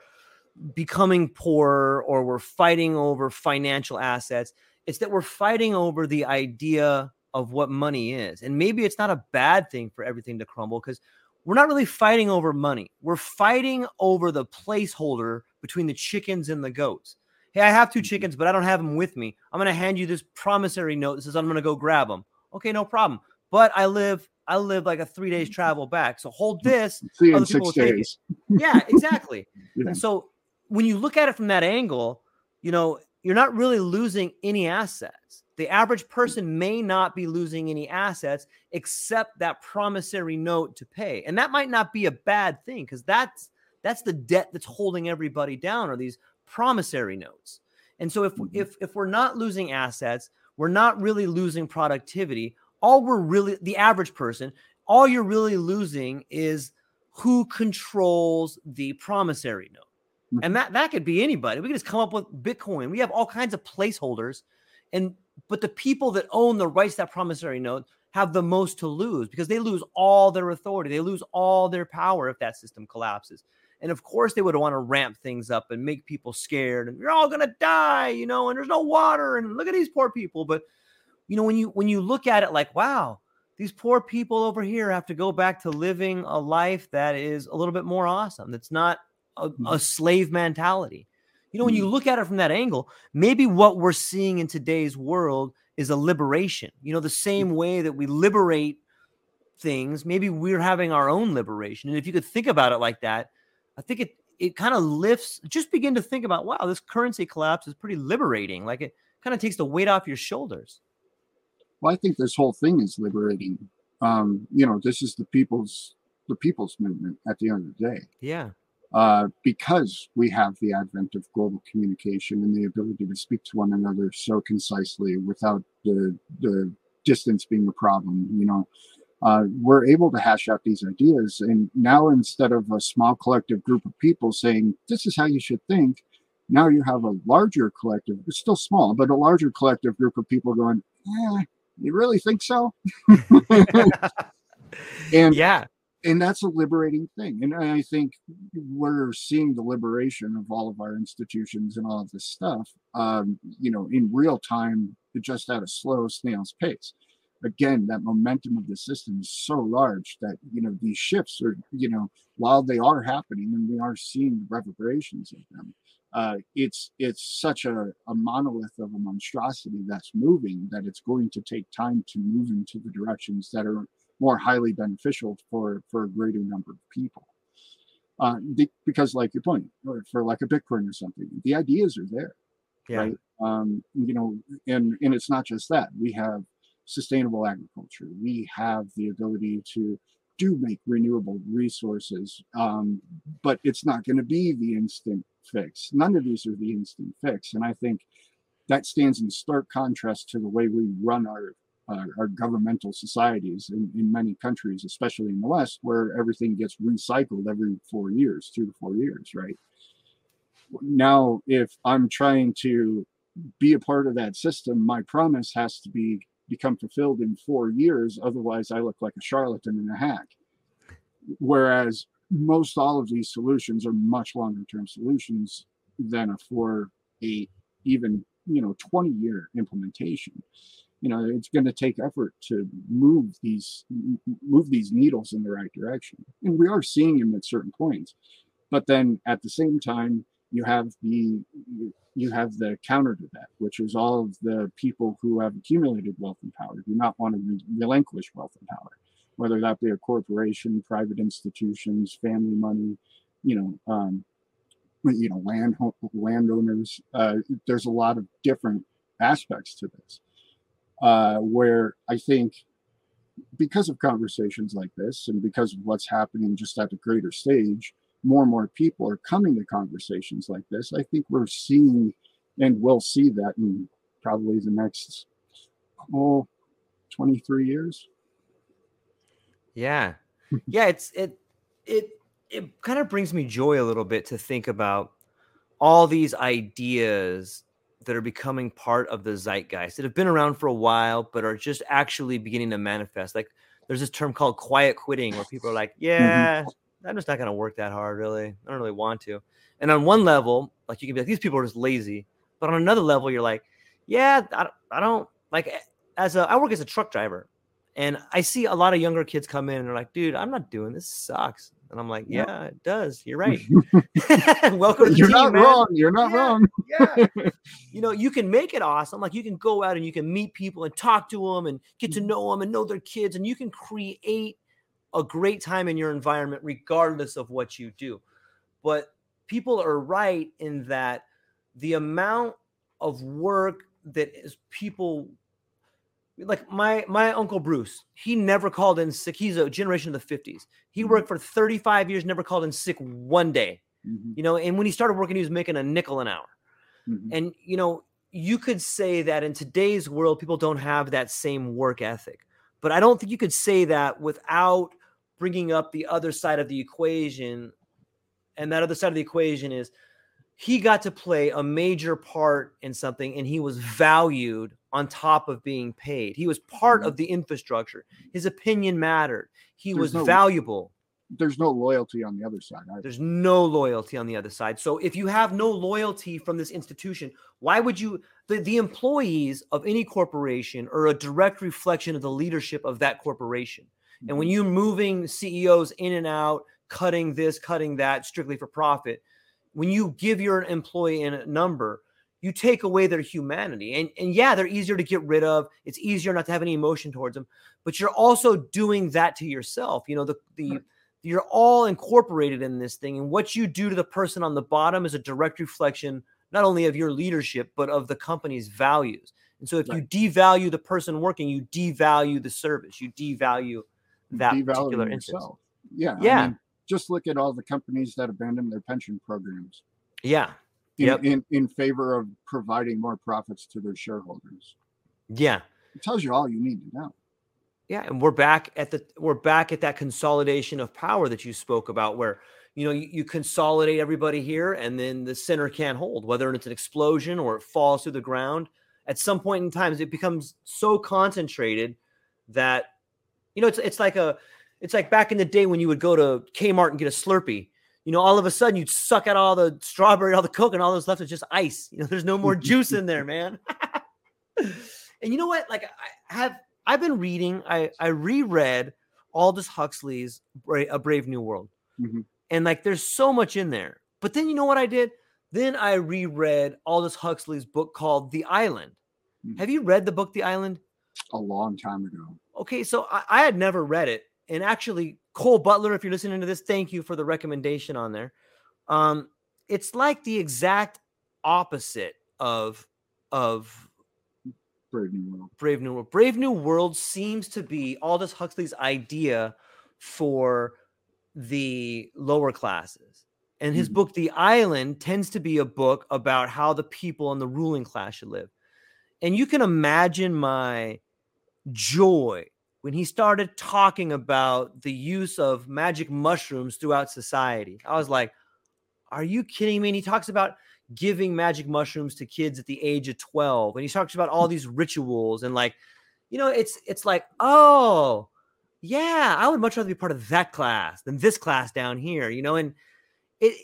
becoming poorer or we're fighting over financial assets. It's that we're fighting over the idea of what money is. And maybe it's not a bad thing for everything to crumble because we're not really fighting over money. We're fighting over the placeholder between the chickens and the goats. Hey, I have two mm-hmm. chickens, but I don't have them with me. I'm going to hand you this promissory note that says I'm going to go grab them. Okay, no problem. But I live I live like a three days travel back. So hold this. See in six days. Yeah, exactly. yeah. And so when you look at it from that angle, you know, you're not really losing any assets. The average person may not be losing any assets except that promissory note to pay. And that might not be a bad thing because that's that's the debt that's holding everybody down are these promissory notes. And so if mm-hmm. if if we're not losing assets, we're not really losing productivity. All we're really, the average person, all you're really losing is who controls the promissory note. Mm-hmm. And that, that could be anybody. We can just come up with Bitcoin. We have all kinds of placeholders. And but the people that own the rights to that promissory note have the most to lose because they lose all their authority, they lose all their power if that system collapses. And of course, they would want to ramp things up and make people scared, and you're all gonna die, you know, and there's no water, and look at these poor people. But you know, when you when you look at it like, wow, these poor people over here have to go back to living a life that is a little bit more awesome. That's not a, a mm-hmm. slave mentality. You know, when you mm-hmm. look at it from that angle, maybe what we're seeing in today's world is a liberation. You know, the same way that we liberate things, maybe we're having our own liberation. And if you could think about it like that, I think it it kind of lifts. Just begin to think about, wow, this currency collapse is pretty liberating. Like it kind of takes the weight off your shoulders. Well, I think this whole thing is liberating. Um, you know, this is the people's the people's movement at the end of the day. Yeah. Uh, because we have the advent of global communication and the ability to speak to one another so concisely without the the distance being a problem. You know, uh, we're able to hash out these ideas, and now instead of a small collective group of people saying this is how you should think, now you have a larger collective. It's still small, but a larger collective group of people going, "Yeah, you really think so?" and yeah, and that's a liberating thing. And I think we're seeing the liberation of all of our institutions and all of this stuff, um, you know, in real time, just at a slow snail's pace. Again, that momentum of the system is so large that you know these shifts are, you know, while they are happening and we are seeing the reverberations of them, uh, it's it's such a, a monolith of a monstrosity that's moving that it's going to take time to move into the directions that are more highly beneficial for for a greater number of people. Uh, because, like your point, or for like a Bitcoin or something, the ideas are there, yeah. right? Um, you know, and and it's not just that. We have sustainable agriculture. We have the ability to do make renewable resources, um, but it's not going to be the instant fix. None of these are the instant fix, and I think that stands in stark contrast to the way we run our uh, our governmental societies in, in many countries, especially in the West, where everything gets recycled every four years, two to four years, right? Now, if I'm trying to be a part of that system, my promise has to be become fulfilled in four years. Otherwise, I look like a charlatan and a hack. Whereas most all of these solutions are much longer term solutions than a four, eight, even you know, 20 year implementation you know it's going to take effort to move these move these needles in the right direction and we are seeing them at certain points but then at the same time you have the you have the counter to that which is all of the people who have accumulated wealth and power do not want to relinquish wealth and power. Whether that be a corporation private institutions family money you know um, you know land landowners uh, there's a lot of different aspects to this uh, where I think because of conversations like this and because of what's happening just at the greater stage, more and more people are coming to conversations like this. I think we're seeing and will see that in probably the next oh 23 years. Yeah. Yeah, it's it it it kind of brings me joy a little bit to think about all these ideas that are becoming part of the zeitgeist that have been around for a while, but are just actually beginning to manifest. Like there's this term called quiet quitting where people are like, mm-hmm. yeah, mm-hmm. I'm just not going to work that hard, really. I don't really want to. And on one level, like you can be like, these people are just lazy. But on another level, you're like, yeah, I, I don't like as a, I work as a truck driver and I see a lot of younger kids come in and they're like, dude, I'm not doing this. Sucks. And I'm like, yeah, yeah. it does. You're right. Welcome to the You're team, not man. wrong. You're not yeah, wrong. yeah. You know, you can make it awesome. Like you can go out and you can meet people and talk to them and get to mm-hmm. know them and know their kids. And you can create a great time in your environment, regardless of what you do. But people are right in that the amount of work that is people like my my uncle Bruce, he never called in sick. He's a generation of the 50s. He mm-hmm. worked for 35 years, never called in sick one day. Mm-hmm. You know, and when he started working, he was making a nickel an hour. Mm-hmm. And you know, you could say that in today's world, people don't have that same work ethic. But I don't think you could say that without bringing up the other side of the equation. And that other side of the equation is he got to play a major part in something and he was valued on top of being paid. He was part mm-hmm. of the infrastructure. His opinion mattered. He There's was no- valuable. There's no loyalty on the other side. either. There's no loyalty on the other side. So if you have no loyalty from this institution, why would you the, the employees of any corporation are a direct reflection of the leadership of that corporation. And when mm-hmm. you're moving CEOs in and out, cutting this, cutting that strictly for profit, when you give your employee a number, you take away their humanity. And, and yeah, they're easier to get rid of. It's easier not to have any emotion towards them, but you're also doing that to yourself. You know, the, the, you're all incorporated in this thing. And what you do to the person on the bottom is a direct reflection, not only of your leadership, but of the company's values. And so if you devalue the person working, you devalue the service, you devalue that particular instance. yourself. Yeah. I Yeah. mean, just look at all the companies that abandon their pension programs Yeah. in, Yep. in, in favor of providing more profits to their shareholders. Yeah. It tells you all you need to know. Yeah, and we're back at the we're back at that consolidation of power that you spoke about, where you know you, you consolidate everybody here, and then the center can't hold, whether it's an explosion or it falls to the ground. At some point in time, it becomes so concentrated that you know it's it's like a it's like back in the day when you would go to Kmart and get a Slurpee. You know, all of a sudden you'd suck out all the strawberry, all the Coke, and all that's left is just ice. You know, there's no more juice in there, man. and you know what? Like I have I've been reading, I I reread Aldous Huxley's Bra- A Brave New World. Mhm. And like there's so much in there. But then you know what I did? Then I reread Aldous Huxley's book called The Island. Mhm. Have you read the book The Island? A long time ago. Okay, so I, I had never read it, and actually, Cole Butler, if you're listening to this, thank you for the recommendation on there. Um, it's like the exact opposite of of Brave New World. Brave New World. Brave New World seems to be Aldous Huxley's idea for the lower classes. And his Mhm. book, The Island, tends to be a book about how the people in the ruling class should live. And you can imagine my joy when he started talking about the use of magic mushrooms throughout society. I was like, are you kidding me? And he talks about giving magic mushrooms to kids at the age of 12 and he talks about all these rituals and like you know it's it's like oh yeah i would much rather be part of that class than this class down here you know and it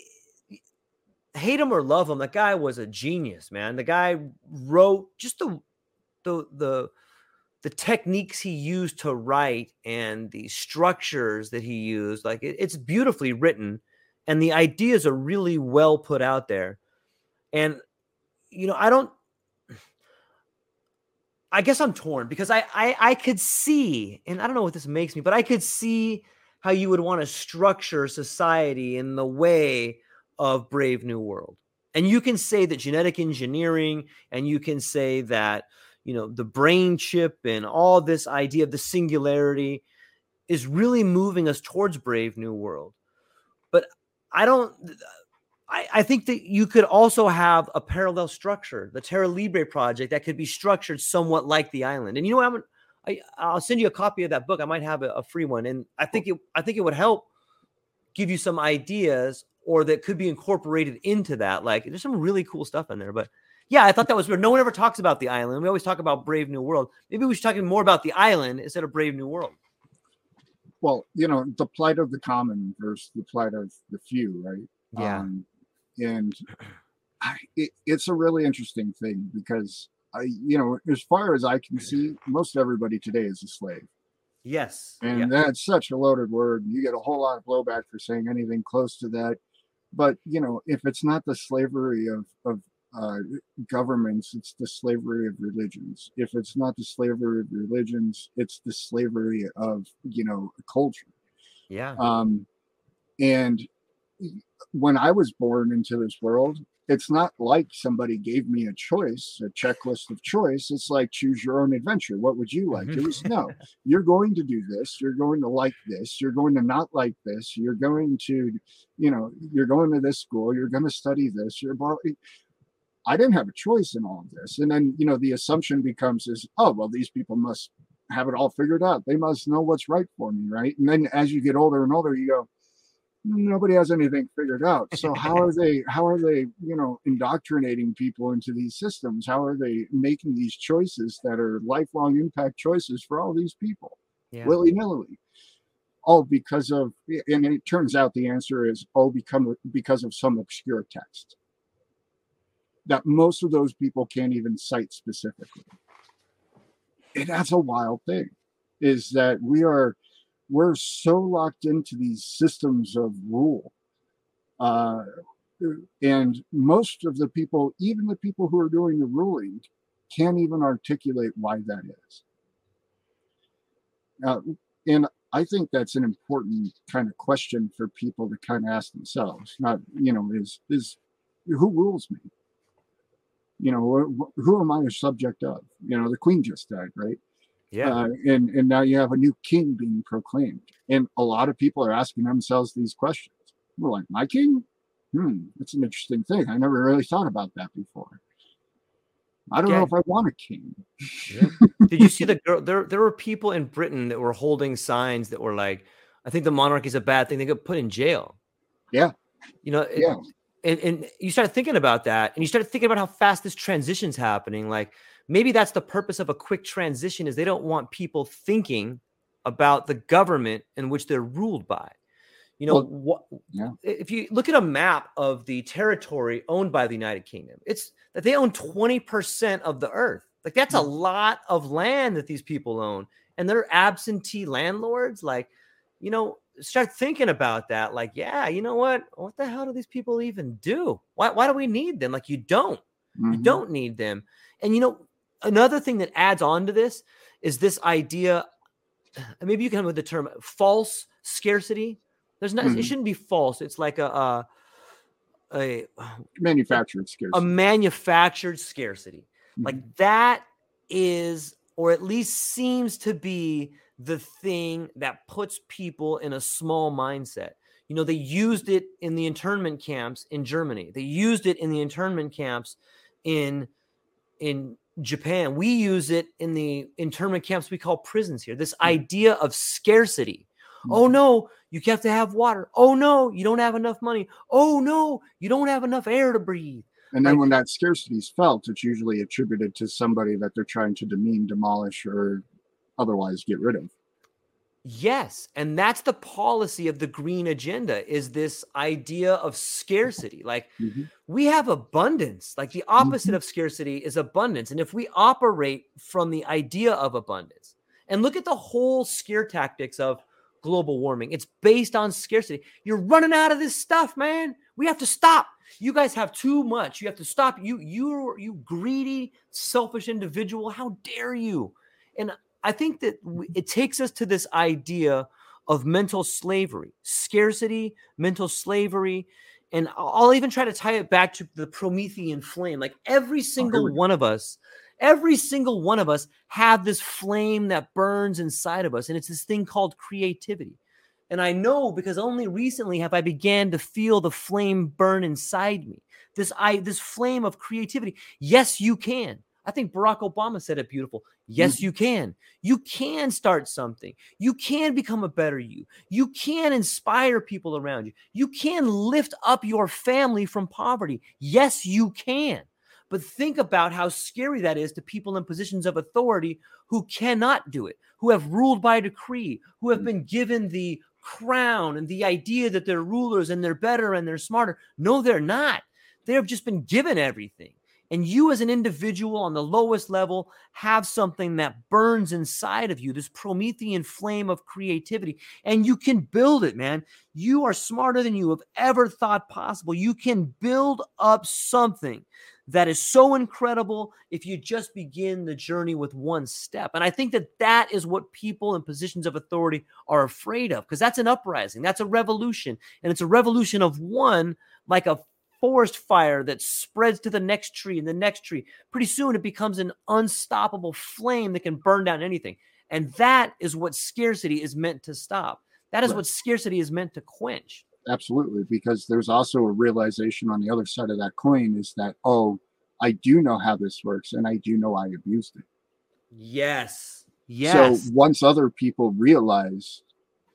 hate him or love him the guy was a genius man the guy wrote just the the the the techniques he used to write and the structures that he used like it- it's beautifully written and the ideas are really well put out there. And you know i don't i guess i'm torn because i i, I could see and i don't know what this makes me but i could see how you would want to structure society in the way of brave new world. And you can say that genetic engineering and you can say that you know the brain chip and all this idea of the singularity is really moving us towards brave new world but i don't I, I think that you could also have a parallel structure, the Terra Libre project, that could be structured somewhat like the island. And you know what? I'm, I, I'll send you a copy of that book. I might have a, a free one, and I think it. I think it would help give you some ideas, or that could be incorporated into that. Like, there's some really cool stuff in there. But yeah, I thought that was weird. No one ever talks about the island. We always talk about Brave New World. Maybe we should talk more about the island instead of Brave New World. Well, you know, the plight of the common versus the plight of the few, right? Yeah. Um, and I, it, it's a really interesting thing because I, you know, as far as I can see, most everybody today is a slave. yes. And yeah. that's such a loaded word. You get a whole lot of blowback for saying anything close to that. But you know, if it's not the slavery of of uh, governments, it's the slavery of religions. If it's not the slavery of religions, it's the slavery of you know culture. Yeah. Um, and when I was born into this world, it's not like somebody gave me a choice, a checklist of choice. It's like choose your own adventure. What would you like? It was no, you're going to do this. You're going to like this. You're going to not like this. You're going to, you know, you're going to this school. You're going to study this. You're. I didn't have a choice in all of this. And then, you know, the assumption becomes is, oh, well, these people must have it all figured out. They must know what's right for me, right? And then as you get older and older, you go, nobody has anything figured out so how are they how are they you know indoctrinating people into these systems how are they making these choices that are lifelong impact choices for all these people yeah. willy-nilly oh because of and it turns out the answer is oh become because of some obscure text that most of those people can't even cite specifically and that's a wild thing is that we are we're so locked into these systems of rule. Uh, and most of the people, even the people who are doing the ruling, can't even articulate why that is. Uh, and I think that's an important kind of question for people to kind of ask themselves. Not, you know, is is who rules me? You know, who am I a subject of? You know, the queen just died, right? Yeah. Uh, and and now you have a new king being proclaimed, and a lot of people are asking themselves these questions. We're like, my king? Hmm, that's an interesting thing. I never really thought about that before. I don't yeah. know if I want a king. Yeah. Did you see the girl? There, there were people in Britain that were holding signs that were like, "I think the monarchy is a bad thing." They got put in jail. Yeah. You know. It, yeah. And, and you started thinking about that, and you started thinking about how fast this transition's happening. Like, maybe that's the purpose of a quick transition is they don't want people thinking about the government in which they're ruled by you know well, what yeah. if you look at a map of the territory owned by the united kingdom it's that they own 20% of the earth like that's a hmm. lot of land that these people own and they're absentee landlords like you know start thinking about that like yeah you know what? What the hell do these people even do? Why, why do we need them? Like you don't. Mm-hmm. you don't need them. And you know another thing that adds on to this is this idea maybe you can come with the term false scarcity. There's not mm-hmm. it shouldn't be false. It's like a, a a manufactured scarcity. a manufactured scarcity. Mm-hmm. like that is or at least seems to be the thing that puts people in a small mindset you know they used it in the internment camps in germany they used it in the internment camps in in Japan. We use it in the internment camps we call prisons here. This hmm. idea of scarcity. Oh mm-hmm. no, you have to have water. Oh no, you don't have enough money. Oh no, you don't have enough air to breathe. And then like, when that scarcity is felt, it's usually attributed to somebody that they're trying to demean, demolish, or otherwise get rid of. Yes, and that's the policy of the green agenda is this idea of scarcity. Like mm-hmm. we have abundance. Like the opposite mm-hmm. of scarcity is abundance. And if we operate from the idea of abundance and look at the whole scare tactics of global warming, it's based on scarcity. You're running out of this stuff, man. We have to stop. You guys have too much. You have to stop. You you you greedy, selfish individual. How dare you? And I think that mm-hmm. it takes us to this idea of mental slavery, scarcity, mental slavery. And I'll even try to tie it back to the Promethean flame. Like every single one of us, every single one of us have this flame that burns inside of us. And it's this thing called creativity. And I know because only recently have I began to feel the flame burn inside me. This I this flame of creativity. Yes, you can. I think Barack Obama said it beautiful. Yes, mm. you can. You can start something. You can become a better you. You can inspire people around you. You can lift up your family from poverty. Yes, you can. But think about how scary that is to people in positions of authority who cannot do it, who have ruled by decree, who have mm. been given the crown and the idea that they're rulers and they're better and they're smarter. No, they're not. They have just been given everything and you as an individual on the lowest level have something that burns inside of you this promethean flame of creativity and you can build it man you are smarter than you have ever thought possible you can build up something that is so incredible if you just begin the journey with one step and i think that that is what people in positions of authority are afraid of because that's an uprising that's a revolution and it's a revolution of one like a forest fire that spreads to the next tree and the next tree. Pretty soon it becomes an unstoppable flame that can burn down anything. And that is what scarcity is meant to stop. That is right. what scarcity is meant to quench. Absolutely. Because there's also a realization on the other side of that coin is that, oh, I do know how this works and I do know I abused it. Yes. Yes. So once other people realize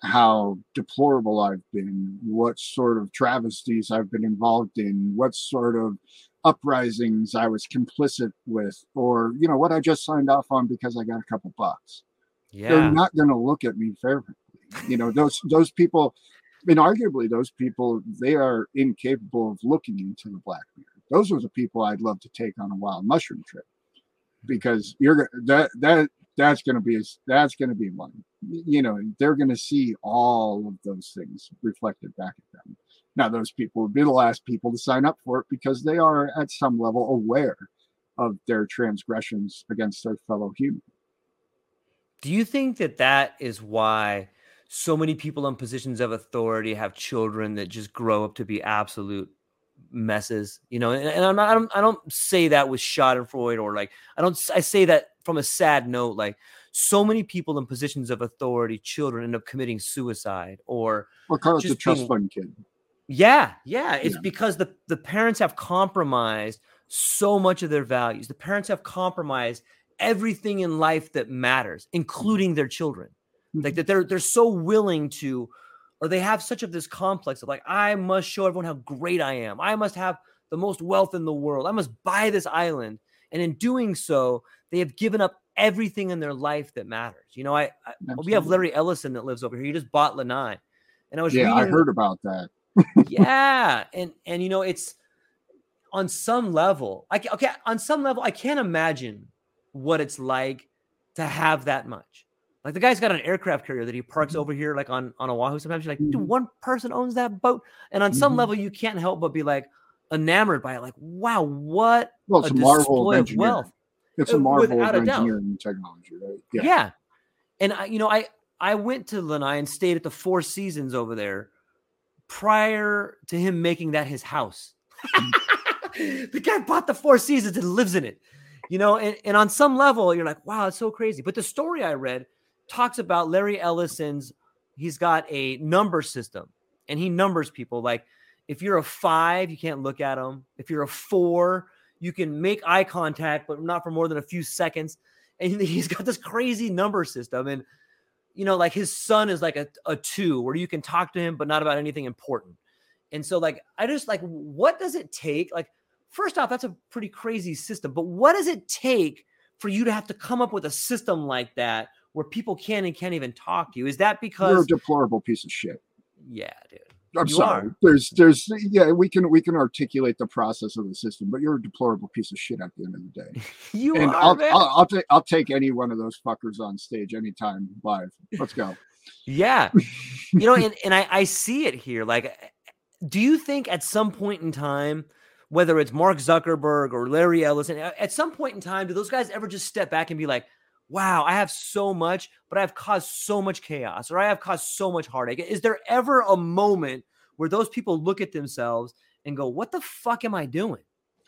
how deplorable I've been, what sort of travesties I've been involved in, what sort of uprisings I was complicit with, or you know what I just signed off on because I got a couple bucks. Yeah. They're not going to look at me favorably. You know those those people. Mean, arguably, those people they are incapable of looking into the black mirror. Those are the people I'd love to take on a wild mushroom trip because you're that that that's going to be that's going to be one. You know they're going to see all of those things reflected back at them. Now those people would be the last people to sign up for it because they are at some level aware of their transgressions against their fellow human. Do you think that that is why so many people in positions of authority have children that just grow up to be absolute messes, you know. And, and I'm not, I don't, I don't say that with Schadenfreude or like, I don't, I say that from a sad note. Like, so many people in positions of authority, children end up committing suicide or or a trust being, fund kid. Yeah, yeah. It's yeah. because the the parents have compromised so much of their values. The parents have compromised everything in life that matters, mm. including their children. Mm-hmm. Like that they're they're so willing to or they have such of this complex of like i must show everyone how great i am. I must have the most wealth in the world. I must buy this island. And in doing so they have given up everything in their life that matters. You know i, I we have larry ellison that lives over here. He just bought lanai. And i was yeah reading, i heard about that. Yeah and and you know it's on some level I, okay on some level i can't imagine what it's like to have that much like the guy's got an aircraft carrier that he parks mm-hmm. over here, like on on Oahu. Sometimes you're like, dude, mm-hmm. one person owns that boat, and on some mm-hmm. level, you can't help but be like enamored by it. Like, wow, what well, it's a, a marvel of, of wealth. It's a uh, marvel Without of engineering technology, right? Yeah. yeah. And I, you know, I I went to Lanai and stayed at the Four Seasons over there prior to him making that his house. the guy bought the Four Seasons and lives in it. You know, and, and on some level, you're like, wow, it's so crazy. But the story I read talks about Larry Ellison's, he's got a number system and he numbers people. Like if you're a five, you can't look at them. If you're a four, you can make eye contact, but not for more than a few seconds. And he's got this crazy number system. And, you know, like his son is like a, a two where you can talk to him, but not about anything important. And so, like, I just like, what does it take? Like, first off, that's a pretty crazy system, but what does it take for you to have to come up with a system like that where people can and can't even talk to you. Is that because you're a deplorable piece of shit? Yeah, dude. I'm you sorry. Are. There's, there's, yeah, we can, we can articulate the process of the system, but you're a deplorable piece of shit at the end of the day. you and are. I'll, man. I'll, I'll take, I'll take any one of those fuckers on stage anytime live. Let's go. yeah, you know, and and I, I see it here. Like, do you think at some point in time, whether it's Mark Zuckerberg or Larry Ellison, at some point in time, do those guys ever just step back and be like? Wow, I have so much, but I've caused so much chaos or I have caused so much heartache. Is there ever a moment where those people look at themselves and go, what the fuck am I doing?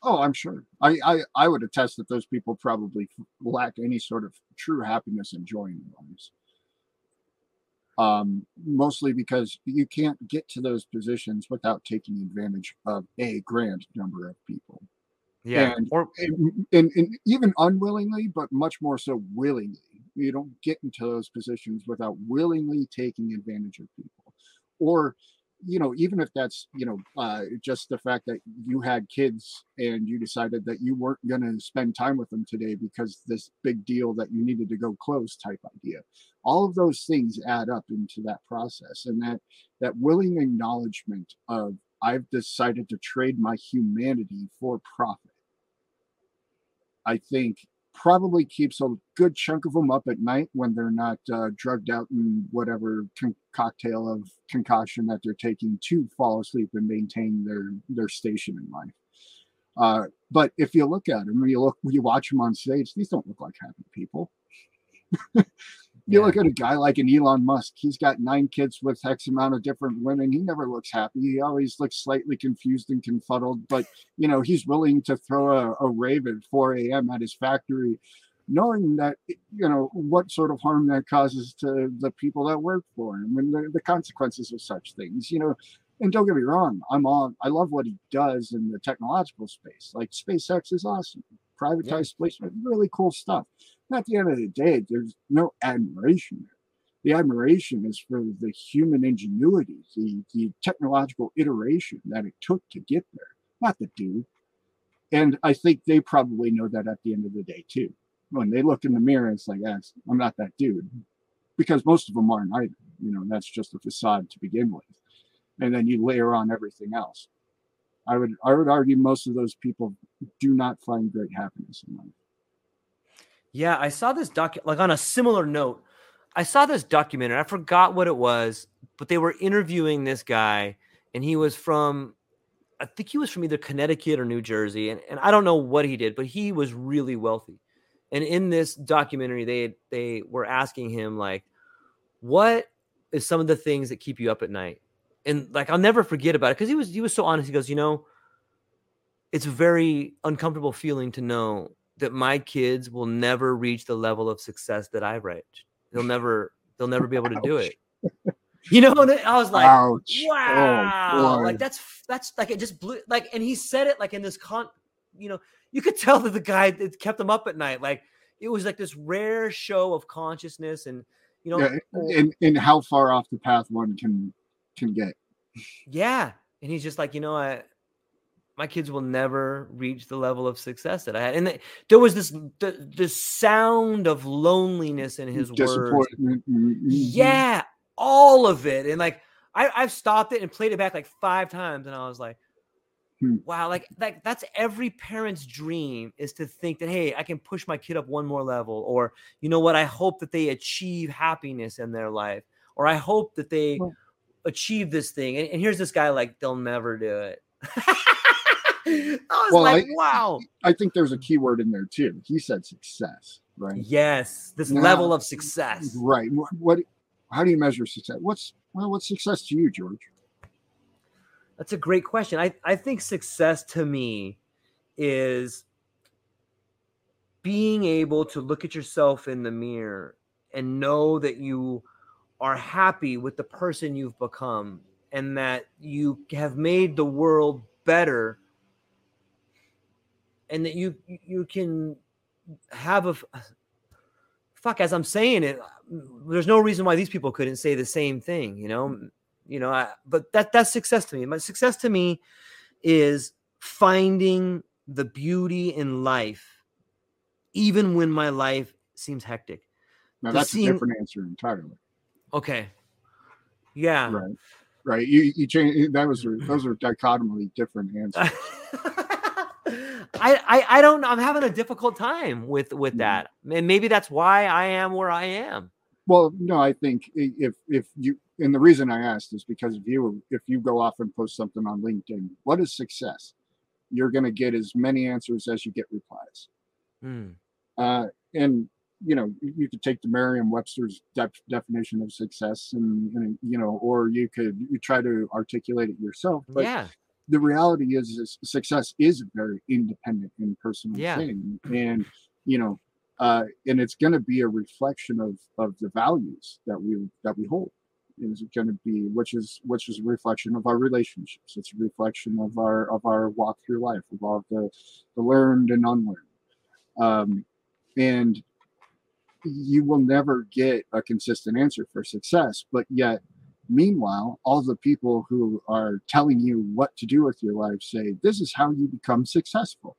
Oh, I'm sure. I, I, I would attest that those people probably lack any sort of true happiness and joy in their lives. Um, mostly because you can't get to those positions without taking advantage of a grand number of people. Yeah. And, or, and, and, and even unwillingly, but much more so willingly. You don't get into those positions without willingly taking advantage of people. Or, you know, even if that's, you know, uh, just the fact that you had kids and you decided that you weren't going to spend time with them today because this big deal that you needed to go close type idea. All of those things add up into that process. And that, that willing acknowledgement of, I've decided to trade my humanity for profit I think probably keeps a good chunk of them up at night when they're not uh, drugged out in whatever con- cocktail of concoction that they're taking to fall asleep and maintain their their station in life. Uh, but if you look at them, when you look, when you watch them on stage, these don't look like happy people. You yeah. look at a guy like an Elon Musk, he's got nine kids with X amount of different women. He never looks happy. He always looks slightly confused and confuddled, but you know, he's willing to throw a, a rave at 4 a.m. at his factory, knowing that you know what sort of harm that causes to the people that work for him and the, the consequences of such things. You know, and don't get me wrong, I'm on I love what he does in the technological space. Like SpaceX is awesome. Privatized yeah. placement, really cool stuff at the end of the day, there's no admiration there. The admiration is for the human ingenuity, the, the technological iteration that it took to get there, not the dude. And I think they probably know that at the end of the day, too. When they look in the mirror, it's like, I'm not that dude. Because most of them aren't either. You know, that's just a facade to begin with. And then you layer on everything else. I would I would argue most of those people do not find great happiness in life. Yeah, I saw this doc like on a similar note. I saw this documentary. I forgot what it was, but they were interviewing this guy, and he was from, I think he was from either Connecticut or New Jersey, and, and I don't know what he did, but he was really wealthy. And in this documentary, they they were asking him like, what is some of the things that keep you up at night? And like I'll never forget about it because he was he was so honest. He goes, you know, it's a very uncomfortable feeling to know that my kids will never reach the level of success that I've reached. They'll never they'll never be able to do it. You know, and I was like, Ouch. Oh, wow, oh, like that's that's like it just blew like, and he said it like in this con, you know, you could tell that the guy that kept him up at night, like it was like this rare show of consciousness and you know, yeah, and and how far off the path one can can get. Yeah, and he's just like, you know, I my kids will never reach the level of success that I had. And th- there was this the, the sound of loneliness in his words. Mm-hmm. Yeah, all of it. And like I, I've stopped it and played it back like five times, and I was like, hmm. wow, like like that's every parent's dream is to think that hey, I can push my kid up one more level, or you know what, I hope that they achieve happiness in their life, or I hope that they achieve this thing. And, and here's this guy like they'll never do it. I was well, like, I, wow. I think there's a key word in there too. He said success, right? Yes, this now, level of success. Right. What how do you measure success? What's well, what's success to you, George? That's a great question. I, I think success to me is being able to look at yourself in the mirror and know that you are happy with the person you've become and that you have made the world better and that you you can have a fuck as i'm saying it there's no reason why these people couldn't say the same thing you know? Mm-hmm. You know I, but that that's success to me. My success to me is finding the beauty in life even when my life seems hectic. Now that's seeing, a different answer entirely. Okay. Yeah. Right. Right. You you change that was those are dichotomically different answers I, I I don't I'm having a difficult time with with that. And maybe that's why I am where I am. Well, no, I think if if you and the reason I asked is because if you if you go off and post something on LinkedIn, what is success? You're going to get as many answers as you get replies. Mm. Uh, and you know, you could take the Merriam-Webster's definition of success, and, and, you know, or you could you try to articulate it yourself. But yeah the reality is, is success is a very independent and personal yeah. thing. And you know uh, and it's going to be a reflection of of the values that we that we hold. Is going to be which is which is a reflection of our relationships. It's a reflection of our of our walk through life of all the the learned and unlearned. Um, and you will never get a consistent answer for success but yet Meanwhile, all the people who are telling you what to do with your life say, this is how you become successful.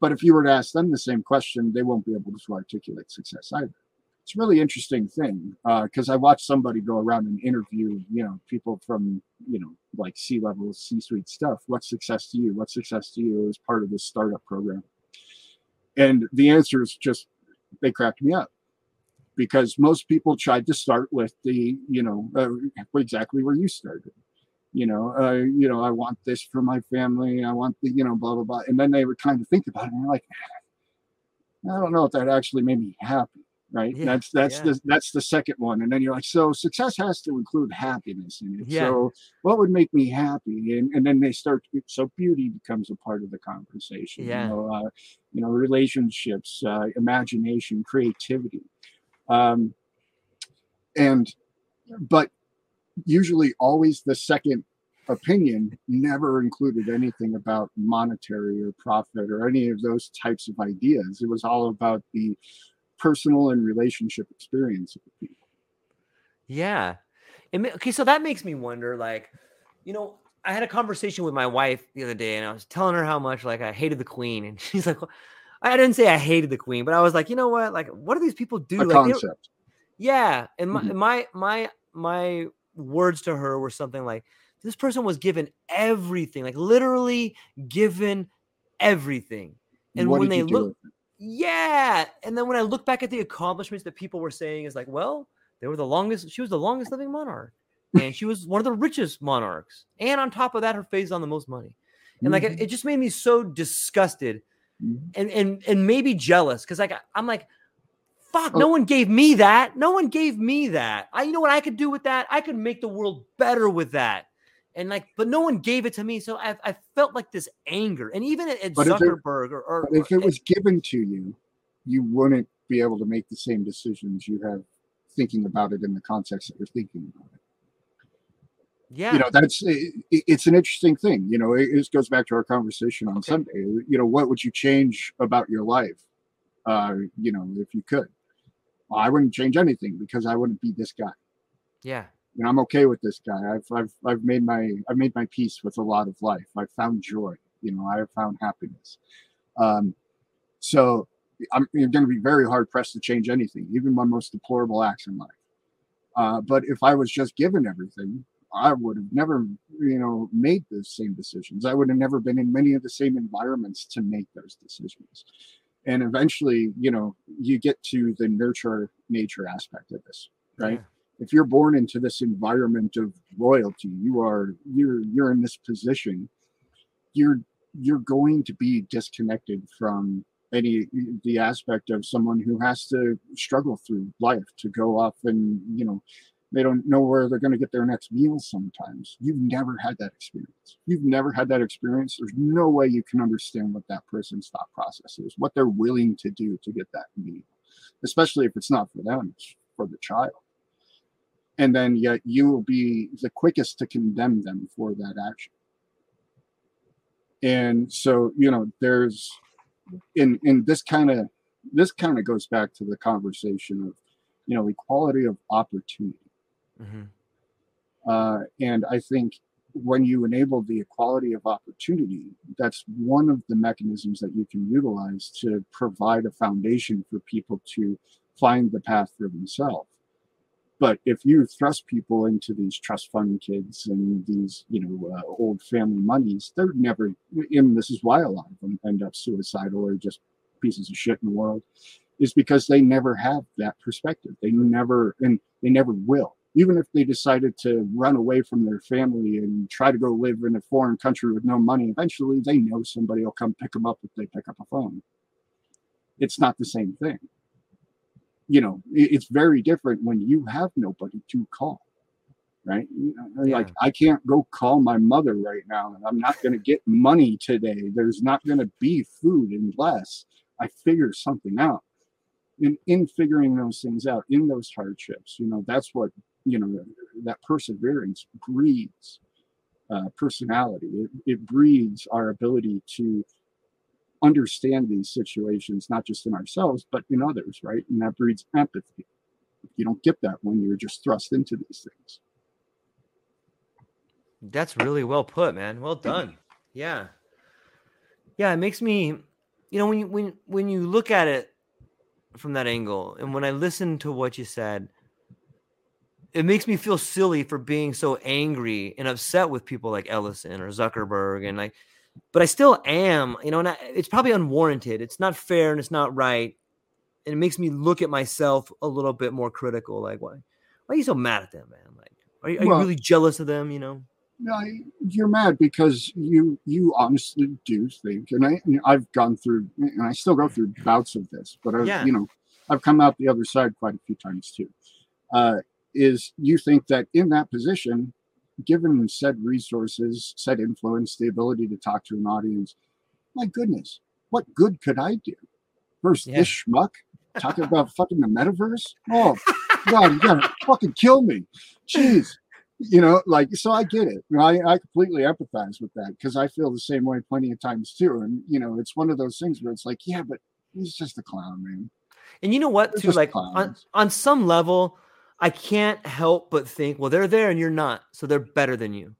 But if you were to ask them the same question, they won't be able to articulate success either. It's a really interesting thing because uh, I watched somebody go around and interview, you know, people from, you know, like C level, C suite stuff. What's success to you? What's success to you as part of this startup program? And the answer is just, they cracked me up because most people tried to start with the you know uh, exactly where you started. You know uh, you know i want this for my family i want the you know blah blah blah. And then they were trying to think about it and they're like i don't know if that actually made me happy right? Yeah, that's that's yeah. the that's the second one. And then you're like so success has to include happiness in it. Yeah. so what would make me happy? And, and then they start to, so beauty becomes a part of the conversation yeah. you know uh, you know relationships uh, imagination creativity um, and, but usually always the second opinion never included anything about monetary or profit or any of those types of ideas. It was all about the personal and relationship experience of the people. Yeah. okay, so that makes me wonder, like, you know, I had a conversation with my wife the other day, and I was telling her how much like I hated the Queen, and she's like, I didn't say I hated the Queen, but I was like, you know what? Like, what do these people do? A like, concept. Yeah, and my, mm-hmm. my my my words to her were something like, this person was given everything, like literally given everything. And what when they look, yeah, and then when I look back at the accomplishments that people were saying, is like, well, they were the longest. She was the longest living monarch and she was one of the richest monarchs. And on top of that, her face on the most money. And like mm-hmm. it, it, just made me so disgusted mm-hmm. Mm-hmm. and and and maybe jealous because like I'm like, fuck, oh. no one gave me that. No one gave me that. I you know what I could do with that? I could make the world better with that. And like, but no one gave it to me. So I, I felt like this anger. And even at, at Zuckerberg it, or, or if it was given to you, you wouldn't be able to make the same decisions you have thinking about it in the context that you're thinking about it yeah. You know that's it, it's an interesting thing you know it, it goes back to our conversation on okay. sunday you know what would you change about your life uh you know if you could? Well, i wouldn't change anything because i wouldn't be this guy. Yeah. And i'm okay with this guy. I've i've, I've made my i've made my peace with a lot of life. I've found joy you know i have found happiness. Um so i'm going to be very hard pressed to change anything even my most deplorable acts in life. Uh, but if I was just given everything, I would have never, you know, made those same decisions. I would have never been in many of the same environments to make those decisions. And eventually, you know, you get to the nurture nature aspect of this, right? Yeah. If you're born into this environment of royalty, you are you're you're in this position, you're you're going to be disconnected from any the aspect of someone who has to struggle through life to go off and you know they don't know where they're going to get their next meal sometimes. You've never had that experience. You've never had that experience. There's no way you can understand what that person's thought process is, what they're willing to do to get that meal, especially if it's not for them, it's for the child. And then yet you will be the quickest to condemn them for that action. And so, you know, there's in in this kind of this kind of goes back to the conversation of, you know, equality of opportunity Mm-hmm. Uh, and I think when you enable the equality of opportunity, that's one of the mechanisms that you can utilize to provide a foundation for people to find the path for themselves. But if you thrust people into these trust fund kids and these, you know, uh, old family monies, they're never. And this is why a lot of them end up suicidal or just pieces of shit in the world, is because they never have that perspective. They never, and they never will even if they decided to run away from their family and try to go live in a foreign country with no money, eventually they know somebody will come pick them up if they pick up a phone. It's not the same thing. You know, it's very different when you have nobody to call, right? Yeah. Like, I can't go call my mother right now, and I'm not going to get money today. There's not going to be food unless I figure something out. In, in figuring those things out, in those hardships, you know, that's what you know that perseverance breeds uh, personality. It, it breeds our ability to understand these situations not just in ourselves but in others right? And that breeds empathy. You don't get that when you're just thrust into these things. That's really well put man. Well done. Yeah. Yeah it makes me you know when you when when you look at it from that angle and when i listen to what you said it makes me feel silly for being so angry and upset with people like Ellison or Zuckerberg and like but I still am, you know, and I, it's probably unwarranted. It's not fair and it's not right. And it makes me look at myself a little bit more critical. Like, why, why are you so mad at them, man? Like, are you, are well, you really jealous of them? You know? No, you're mad because you you honestly do think, and I I've gone through, and I still go through bouts of this, but I've, yeah. you know, I've come out the other side quite a few times too. Uh, is you think that in that position, given said resources, said influence, the ability to talk to an audience, my goodness, what good could I do? Versus yeah. this schmuck talking about fucking the metaverse. Oh God, you gotta fucking kill me. Jeez. You know, like so I get it. I, I completely empathize with that because I feel the same way plenty of times too. And you know, it's one of those things where it's like, yeah, but he's just a clown, man. And you know what, too? Like on, on some level, I can't help but think, well, they're there and you're not, so they're better than you,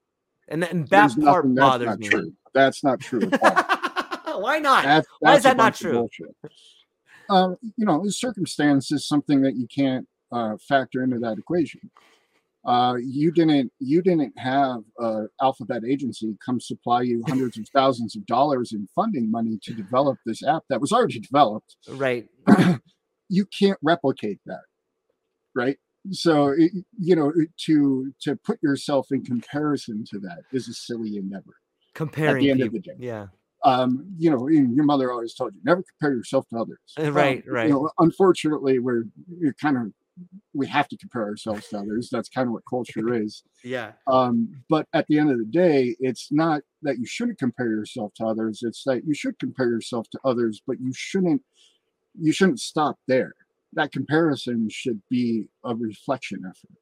and that, and that There's part nothing- that's bothers not me. True. That's not true at all. Why not? That's, Why is that not true? Um, you know, circumstance is something that you can't uh, factor into that equation. Uh, you didn't you didn't have uh, Alphabet Agency come supply you hundreds of thousands of dollars in funding money to develop this app that was already developed. Right. you can't replicate that, right? So it, you know to to put yourself in comparison to that is a silly endeavor. Comparing at the end of the day. Yeah. um, you know, your mother always told you never compare yourself to others. Uh, right, Um, right. You know, unfortunately, we're, we're kind of we have to compare ourselves to others. That's kind of what culture is. Yeah. Um, but at the end of the day, it's not that you shouldn't compare yourself to others. It's that you should compare yourself to others, but you shouldn't you shouldn't stop there. That comparison should be a reflection effort.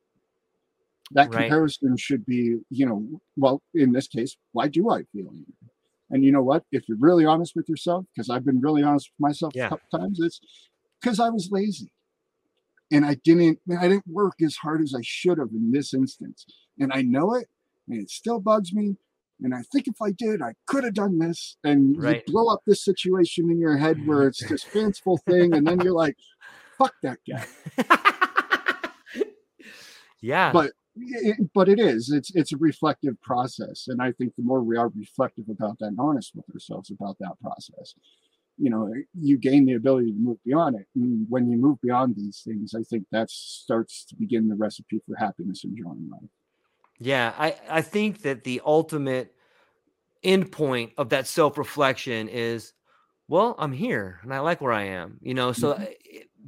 That Right. comparison should be, you know, well, in this case, why do I feel angry? And you know what? If you're really honest with yourself, because I've been really honest with myself Yeah. a couple times, it's because I was lazy and I didn't I didn't work as hard as I should have in this instance. And I know it, and it still bugs me. And I think if I did, I could have done this. And Right. you blow up this situation in your head where it's this fanciful thing, and then you're like, fuck that guy. yeah. But it, but it is. It's it's a reflective process. And I think the more we are reflective about that and honest with ourselves about that process, you know, you gain the ability to move beyond it. And when you move beyond these things, I think that starts to begin the recipe for happiness and joy in life. Yeah, I, I think that the ultimate end point of that self reflection is, well, I'm here and I like where I am, you know. So, Mhm.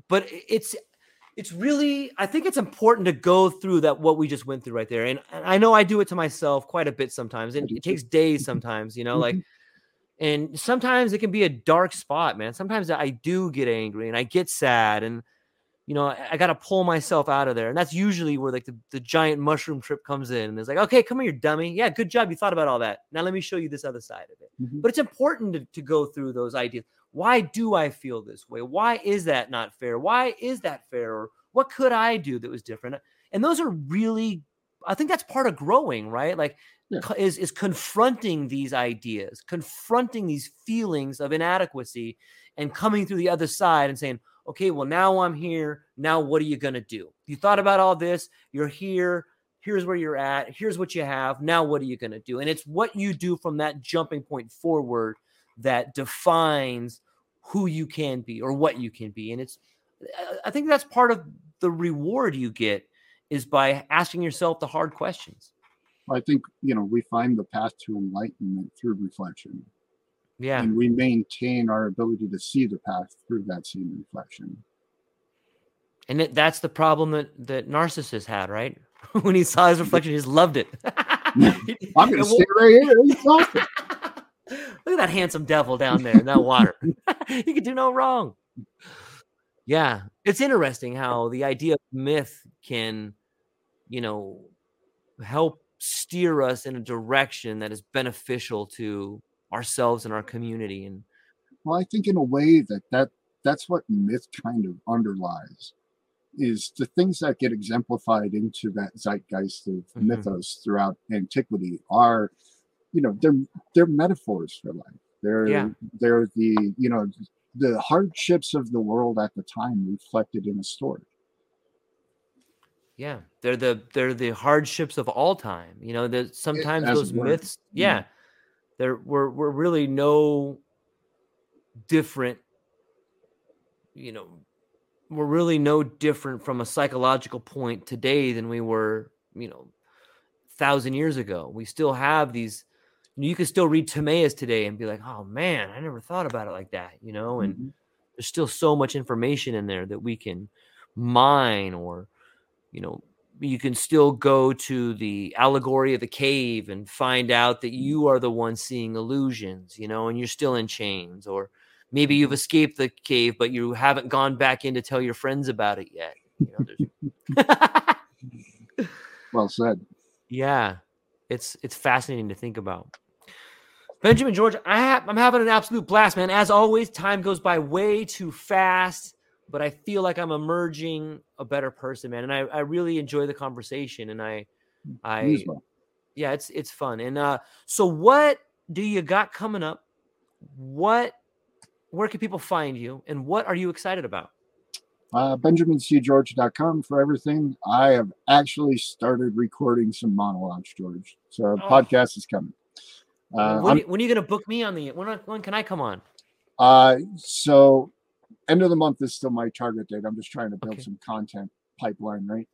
But it's it's really I think it's important to go through that what we just went through right there, and, and I know I do it to myself quite a bit sometimes, and it takes days sometimes, you know, like. And sometimes it can be a dark spot, man. Sometimes I do get angry and I get sad, and you know, I, I got to pull myself out of there. And that's usually where like the, the giant mushroom trip comes in. And it's like, okay, come here, dummy. Yeah, good job. You thought about all that. Now let me show you this other side of it. Mhm. But it's important to, to go through those ideas. Why do I feel this way? Why is that not fair? Why is that fair? Or what could I do that was different? And those are really, I think that's part of growing, right? Like, Yeah. is is confronting these ideas, confronting these feelings of inadequacy, and coming through the other side and saying, okay, well, now I'm here. Now, what are you going to do? You thought about all this. You're here. Here's where you're at. Here's what you have. Now, what are you going to do? And it's what you do from that jumping point forward that defines who you can be or what you can be. And it's, I- think that's part of the reward you get is by asking yourself the hard questions. I think you know we find the path to enlightenment through reflection, Yeah. and we maintain our ability to see the path through that same reflection. And that's the problem that, that Narcissus had, right? when he saw his reflection, he just loved it. I'm going to stay right here. Awesome. Look at that handsome devil down there in that water. he could do no wrong. Yeah, it's interesting how the idea of myth can, you know, help steer us in a direction that is beneficial to ourselves and our community. And Well, I think in a way that that that's what myth kind of underlies is the things that get exemplified into that zeitgeist of Mhm. mythos throughout antiquity are, you know, they're they're metaphors for life. They're Yeah. they're the you know the hardships of the world at the time reflected in a story. yeah, they're the they're the hardships of all time. You know, that sometimes as those myths, Mhm. yeah, there we're we're really no different. You know, we're really no different from a psychological point today than we were, you know, thousand years ago. We still have these. You can still read Timaeus today and be like, "Oh man, I never thought about it like that," you know, and Mhm. there's still so much information in there that we can mine or you know you can still go to the allegory of the cave and find out that mm. you are the one seeing illusions you know and you're still in chains or maybe you've mm-hmm. escaped the cave but you haven't gone back in to tell your friends about it yet you know, Well said. yeah it's it's fascinating to think about. Benjamin george i ha- i'm having an absolute blast man. As always time goes by way too fast but I feel like I'm emerging a better person, man. And I, I really enjoy the conversation and I I yeah, it's it's fun. And uh so what do you got coming up? What where can people find you and what are you excited about? Uh, BenjaminCGeorge.com for everything. I have actually started recording some monologues, George. So oh. podcast is coming. Uh, when, when, are you going to book me on the? When, when can I come on? Uh, so end of the month is still my target date. I'm just trying to build okay. some content pipeline, right?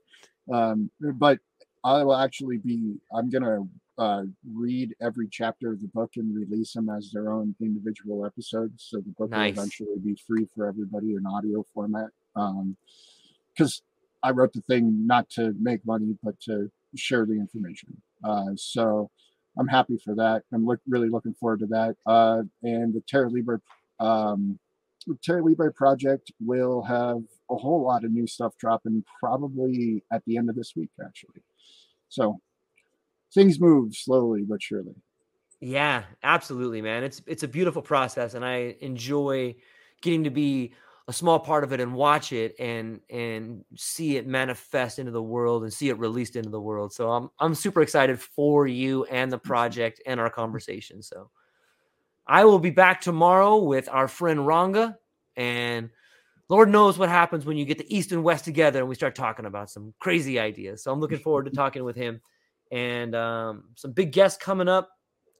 Um, but I will actually be. I'm gonna uh, read every chapter of the book and release them as their own individual episodes. So the book nice. will eventually be free for everybody in audio format. Because um, I wrote the thing not to make money, but to share the information. Uh, so I'm happy for that. I'm look, really looking forward to that. Uh, and the Terra Libre um, Terra Libre project will have a whole lot of new stuff dropping probably at the end of this week, actually. So things move slowly but surely. Yeah, absolutely, man. It's it's a beautiful process, and I enjoy getting to be a small part of it and watch it and and see it manifest into the world and see it released into the world. So I'm I'm super excited for you and the project and our conversation. So I will be back tomorrow with our friend Ranga. And Lord knows what happens when you get the East and West together and we start talking about some crazy ideas. So I'm looking forward to talking with him and um, some big guests coming up.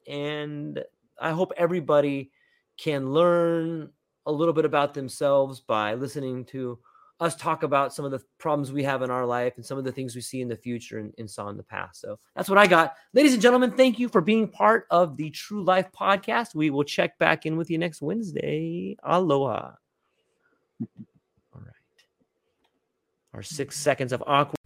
And I hope everybody can learn a little bit about themselves by listening to us talk about some of the problems we have in our life and some of the things we see in the future and, and, saw in the past. So that's what I got. Ladies and gentlemen, thank you for being part of the True Life podcast. We will check back in with you next Wednesday. Aloha. All right. Our six seconds of awkward.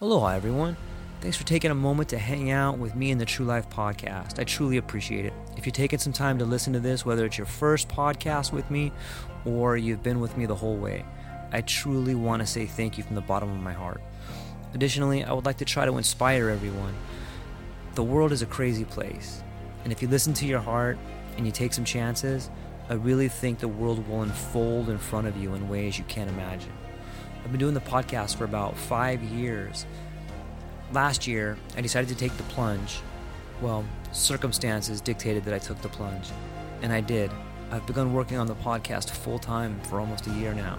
Aloha, everyone. Thanks for taking a moment to hang out with me in the True Life podcast. I truly appreciate it. If you're taking some time to listen to this, whether it's your first podcast with me or you've been with me the whole way, I truly want to say thank you from the bottom of my heart. Additionally, I would like to try to inspire everyone. The world is a crazy place, and if you listen to your heart and you take some chances, I really think the world will unfold in front of you in ways you can't imagine. I've been doing the podcast for about five years. Last year, I decided to take the plunge. Well, circumstances dictated that I took the plunge, and I did. I've begun working on the podcast full time for almost a year now